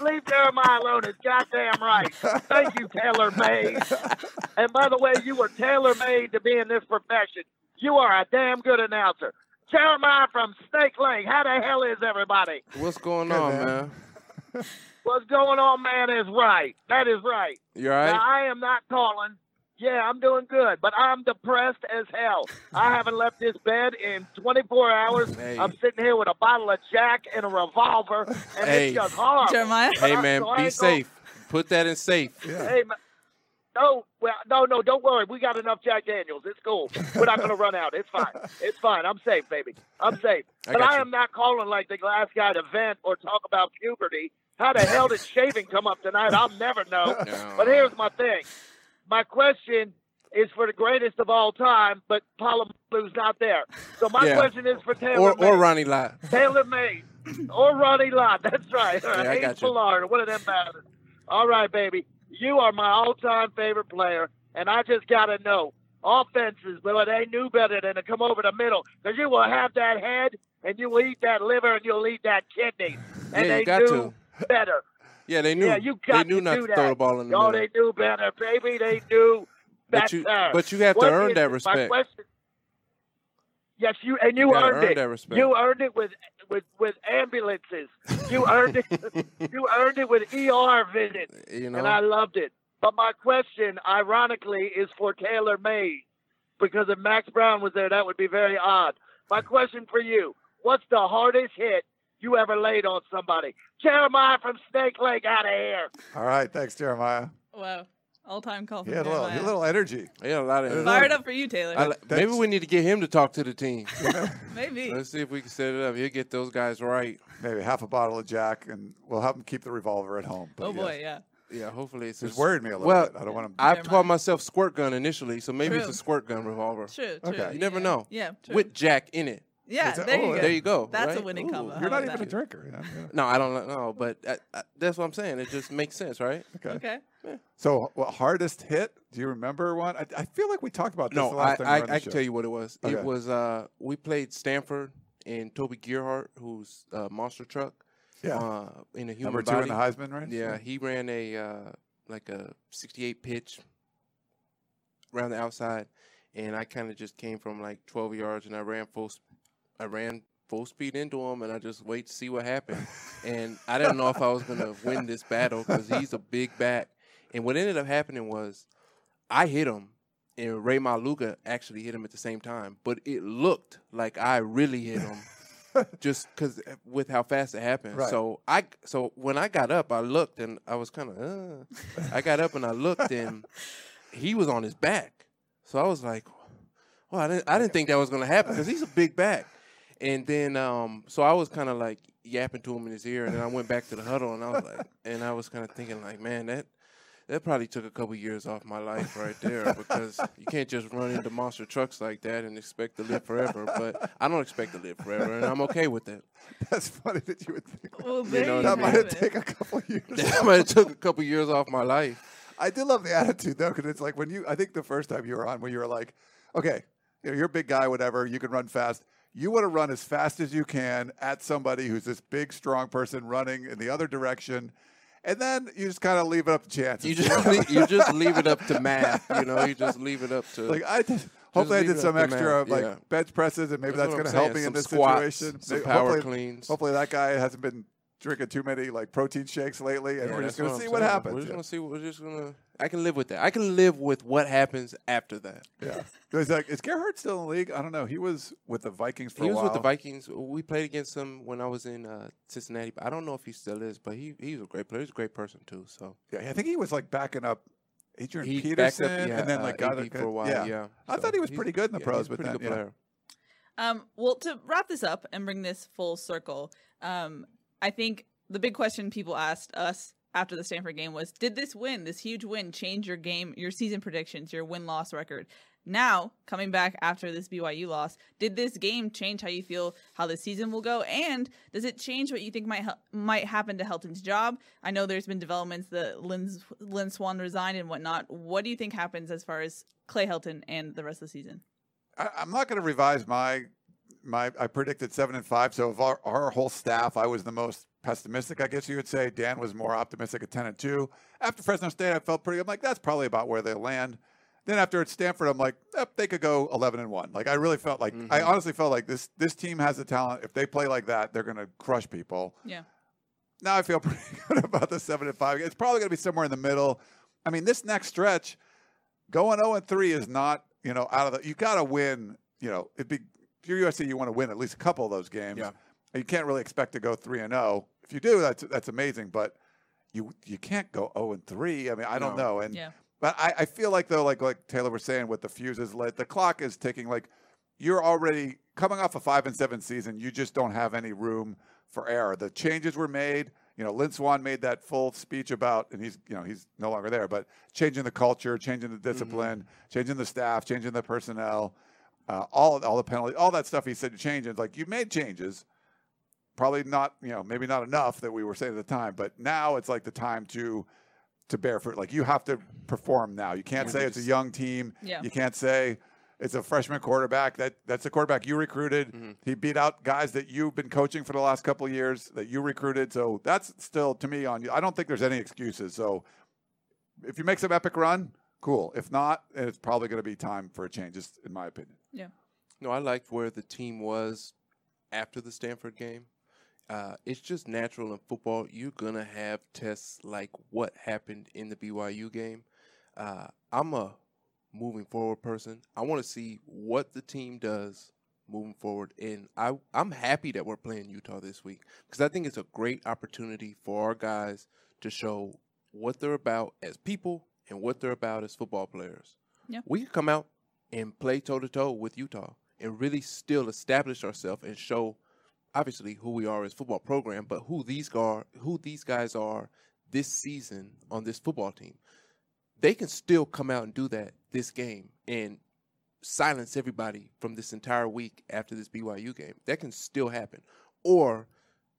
leave Jeremiah alone. It's goddamn right. Thank you, Taylor Mays. And by the way, you were tailor made to be in this profession. You are a damn good announcer. Jeremiah from Snake Lake. How the hell is everybody? What's going Good, on, man. Man? What's going on, man, is right. That is right. You all right? Now, I am not calling. Yeah, I'm doing good, but I'm depressed as hell. I haven't left this bed in 24 hours. Hey. I'm sitting here with a bottle of Jack and a revolver, and Hey. it's just horrible. Jeremiah. Hey man, so be ain't gonna- safe. Put that in safe. Hey, man. No, well, no, no, don't worry. We got enough Jack Daniels. It's cool. We're not going to run out. It's fine. It's fine. I'm safe, baby. I'm safe. I but got I you. am not calling like the last guy to vent or talk about puberty. How the hell did shaving come up tonight? I'll never know. No. But here's my thing. My question is for the greatest of all time, but Polamalu's not there. So my Yeah. question is for Taylor Or or Ronnie Lott. Taylor May or Ronnie Lott. That's right. Yeah, I got you. Ballard, of them bastards. All right, baby. You are my all-time favorite player, and I just got to know offenses, well, they knew better than to come over the middle because you will have that head and you will eat that liver and you'll eat that kidney. And Yeah, they got knew better. Yeah, they knew. yeah, you got they knew to not do to that. throw the ball in the oh, middle. they knew better, baby. They knew But better. you- but you have to What earn is that respect. question- Yes, you and you, You earned earn it. that respect. You earned it with with with ambulances. You earned it. you earned it with ER visits, You know. and I loved it. But my question, ironically, is for Taylor May, because if Max Brown was there, that would be very odd. My question for you: What's the hardest hit you ever laid on somebody? Jeremiah from Snake Lake, out of here. All right, thanks, Jeremiah. Wow. All time call He had a little, a little energy. He had a lot of. Fired up for you, Taylor. I maybe we need to get him to talk to the team. Maybe. Let's see if we can set it up. He'll get those guys right. Maybe half a bottle of Jack, and we'll help him keep the revolver at home. But oh boy, yes. yeah. Yeah, hopefully it's. It's worried me a little well, bit. I don't want to. I've taught myself squirt gun initially, so maybe it's a squirt gun revolver. True, true. Okay. You never know. Yeah, true. With Jack in it. Yeah, that- there oh, you go. There you go. That's a winning Ooh. combo. You're not about even a drinker. yeah, yeah. No, I don't know, but I, I, that's what I'm saying. It just makes sense, right? Okay. Okay. So, what hardest hit? Do you remember one? I, I feel like we talked about this No, the I, last time. I, we were on the I can tell you what it was. Okay. It was uh, we played Stanford and Toby Gerhart, who's a monster truck. Yeah. Uh, in a human Number two in the Heisman race? Yeah, Yeah. he ran a uh, like a 68 pitch around the outside, and I kind of just came from like 12 yards, and I ran full. sp- I ran full speed into him, and I just wait to see what happened. and I didn't know if I was gonna win this battle because he's a big bat. And what ended up happening was, I hit him, and Rey Maualuga actually hit him at the same time, but it looked like I really hit him. just because with how fast it happened, Right. so I so when I got up, I looked and I was kind of. Uh, I got up and I looked and he was on his back, so I was like, "Well, I didn't I didn't think that was gonna happen because he's a big back." And then, um, so I was kind of like yapping to him in his ear, and then I went back to the huddle, and I was like, and I was kind of thinking, like, man, that that probably took a couple years off my life right there because you can't just run into monster trucks like that and expect to live forever. But I don't expect to live forever, and I'm okay with that. That's funny that you would think. Well, You know you what I that might have taken a couple years. That might have took a couple years off my life. I do love the attitude though, because it's like when you. I think the first time you were on, when you were like, okay, you know, you're a big guy, whatever, you can run fast. You want to run as fast as you can at somebody who's this big, strong person running in the other direction, and then you just kind of leave it up to chance. You just leave, you just leave it up to math. You know, you just leave it up to like I just, hopefully I did some extra math, like yeah. bench presses and maybe That's that's, going to help me saying. in this squats, situation. some Maybe- power hopefully, cleans. Hopefully that guy hasn't been drinking too many like protein shakes lately, and Yeah, we're just going to I'm see what saying. happens. We're just yeah. gonna see. We're just gonna. I can live with that. I can live with what happens after that. Yeah. It's like, is Gerhart still in the league? I don't know. He was with the Vikings for he a was with the Vikings. We played against him when I was in uh, Cincinnati. But I don't know if he still is, but he he was a great player. He's a great person too. So Yeah, I think he was like backing up Adrian He backed Peterson, up, yeah, and then like uh, got AD a for a while, yeah. yeah. I So thought he was pretty good in the yeah, pros, he's a but pretty then, good yeah. player. Um, well, to wrap this up and bring this full circle, um, I think the big question people asked us after the Stanford game was, did this win, this huge win, change your game, your season predictions, your win loss record? Now, coming back after this BYU loss, did this game change how you feel how the season will go? And does it change what you think might might happen to Helton's job? I know there's been developments that Lynn, Lynn Swann resigned and whatnot. What do you think happens as far as Clay Helton and the rest of the season? I, I'm not going to revise my my. I predicted seven and five. So of our, our whole staff, I was the most pessimistic. I guess you would say Dan was more optimistic at ten and two. After Fresno State, I felt pretty. I'm like, that's probably about where they land. Then after at Stanford, I'm like, yep, they could go 11 and one. Like I really felt like I Mhm. honestly felt like this this team has the talent. If they play like that, they're going to crush people. Yeah. now I feel pretty good about the seven and five. It's probably going to be somewhere in the middle. I mean, this next stretch, going zero and three is not you know out of the. You got to win. You know, it'd be if you're USC, you want to win at least a couple of those games. Yeah. You can't really expect to go three and zero. If you do, that's that's amazing. But you you can't go zero and three. I mean, I don't No. know. And Yeah. but I, I feel like though, like like Taylor was saying, with the fuses lit, the clock is ticking. Like you're already coming off a five and seven season. You just don't have any room for error. The changes were made. You know, Lynn Swann made that full speech about, and he's you know he's no longer there, but changing the culture, changing the mm-hmm. discipline, changing the staff, changing the personnel, uh, all all the penalties, all that stuff. He said changes. Like you made changes, probably not you know maybe not enough that we were saying at the time, but now it's like the time to to bear fruit. Like you have to perform now. You can't Yeah, say you it's a young team. Yeah. You can't say it's a freshman quarterback. That that's the quarterback you recruited. Mm-hmm. He beat out guys that you've been coaching for the last couple of years that you recruited. So that's still to me on you. I don't think there's any excuses. So if you make some epic run, cool. If not, it's probably going to be time for a change, just in my opinion. Yeah. No, I liked where the team was after the Stanford game. Uh, it's just natural in football. You're gonna have tests like what happened in the BYU game. Uh, I'm a moving forward person. I want to see what the team does moving forward, and I I'm happy that we're playing Utah this week because I think it's a great opportunity for our guys to show what they're about as people and what they're about as football players. Yeah. We can come out and play toe to toe with Utah and really still establish ourselves and show obviously who we are as football program, but who these are who these guys are this season on this football team. They can still come out and do that this game and silence everybody from this entire week after this BYU game. That can still happen. Or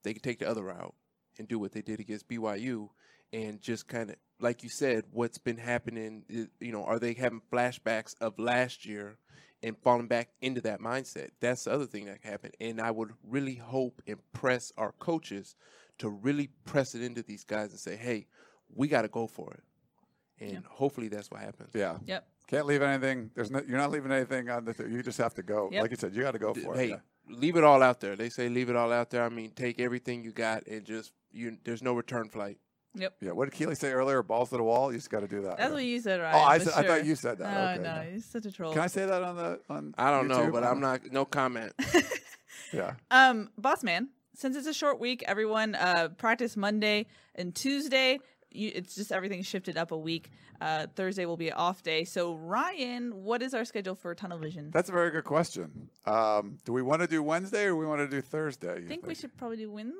they can take the other route and do what they did against BYU and just kind of like you said what's been happening you know are they having flashbacks of last year and falling back into that mindset that's the other thing that happened. and i would really hope and press our coaches to really press it into these guys and say hey we got to go for it and hopefully that's what happens Yeah. Yep. Can't leave anything. There's no. You're not leaving anything on the. Th- you just have to go. Yep. Like you said, you got to go D- for hey, it. yeah. leave it all out there. They say leave it all out there. I mean, take everything you got and just you. There's no return flight. Yep. Yeah. What did Keely say earlier? Balls to the wall. You just got to do that. That's what you said, right? Oh, I, said, I thought you said that. Oh okay. no, he's such a troll. Can I say that on the on? I don't know, but I'm not. No comment. Yeah. Um, boss man, since it's a short week, everyone uh practice Monday and Tuesday. You, it's just everything shifted up a week. Uh, Thursday will be an off day. So Ryan, what is our schedule for Tunnel Vision? That's a very good question. Um, do we want to do Wednesday or we want to do Thursday? I you think we should probably do Wednesday.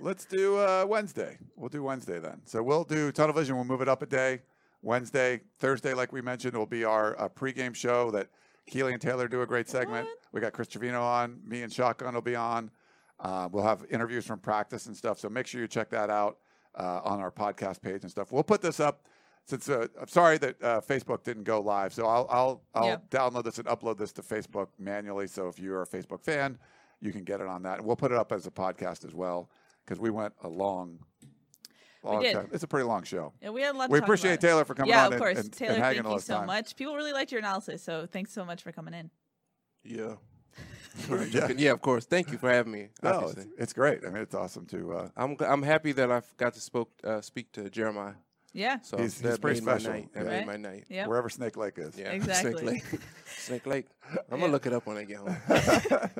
Let's do uh, Wednesday. We'll do Wednesday then. So we'll do Tunnel Vision. We'll move it up a day. Wednesday, Thursday, like we mentioned, will be our uh, pregame show that Keely and Taylor do a great segment. We got Chris Trevino on. Me and Shotgun will be on. Uh, we'll have interviews from practice and stuff. So make sure you check that out uh, on our podcast page and stuff. We'll put this up. Since uh, I'm sorry that uh, Facebook didn't go live, so I'll I'll I'll Yeah. download this and upload this to Facebook manually. So if you're a Facebook fan, you can get it on that. And we'll put it up as a podcast as well because we went a long, long did. time. It's a pretty long show. Yeah, we had a lot. To We talk appreciate about. Taylor for coming yeah, on Yeah, of course. and- and Taylor, hanging thank you so time. much. People really liked your analysis, so thanks so much for coming in. Yeah. Yeah. yeah. of course. Thank you for having me. No, it's, it's great. I mean, it's awesome to. Uh, I'm g- I'm happy that I've got to spoke uh, speak to Jeremiah. Yeah. So he's, he's pretty made my special. night. That Right? made my night. Yep. Wherever Snake Lake is. Yeah. Exactly. Snake Lake. Snake Lake. I'm gonna look it up when I get home.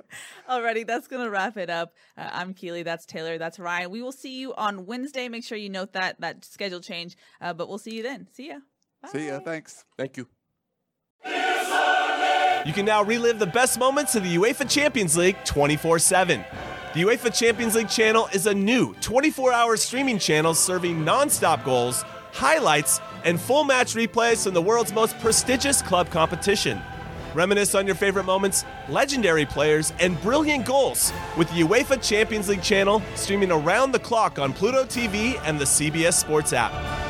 Alrighty, that's gonna wrap it up. Uh, I'm Keely. That's Taylor. That's Ryan. We will see you on Wednesday. Make sure you note that that schedule change. Uh, but we'll see you then. See ya. See ya. Thanks. Thank you. You can now relive the best moments of the UEFA Champions League 24 7. The UEFA Champions League channel is a new 24 hour streaming channel serving non stop goals, highlights, and full match replays from the world's most prestigious club competition. Reminisce on your favorite moments, legendary players, and brilliant goals with the UEFA Champions League channel streaming around the clock on Pluto TV and the CBS Sports app.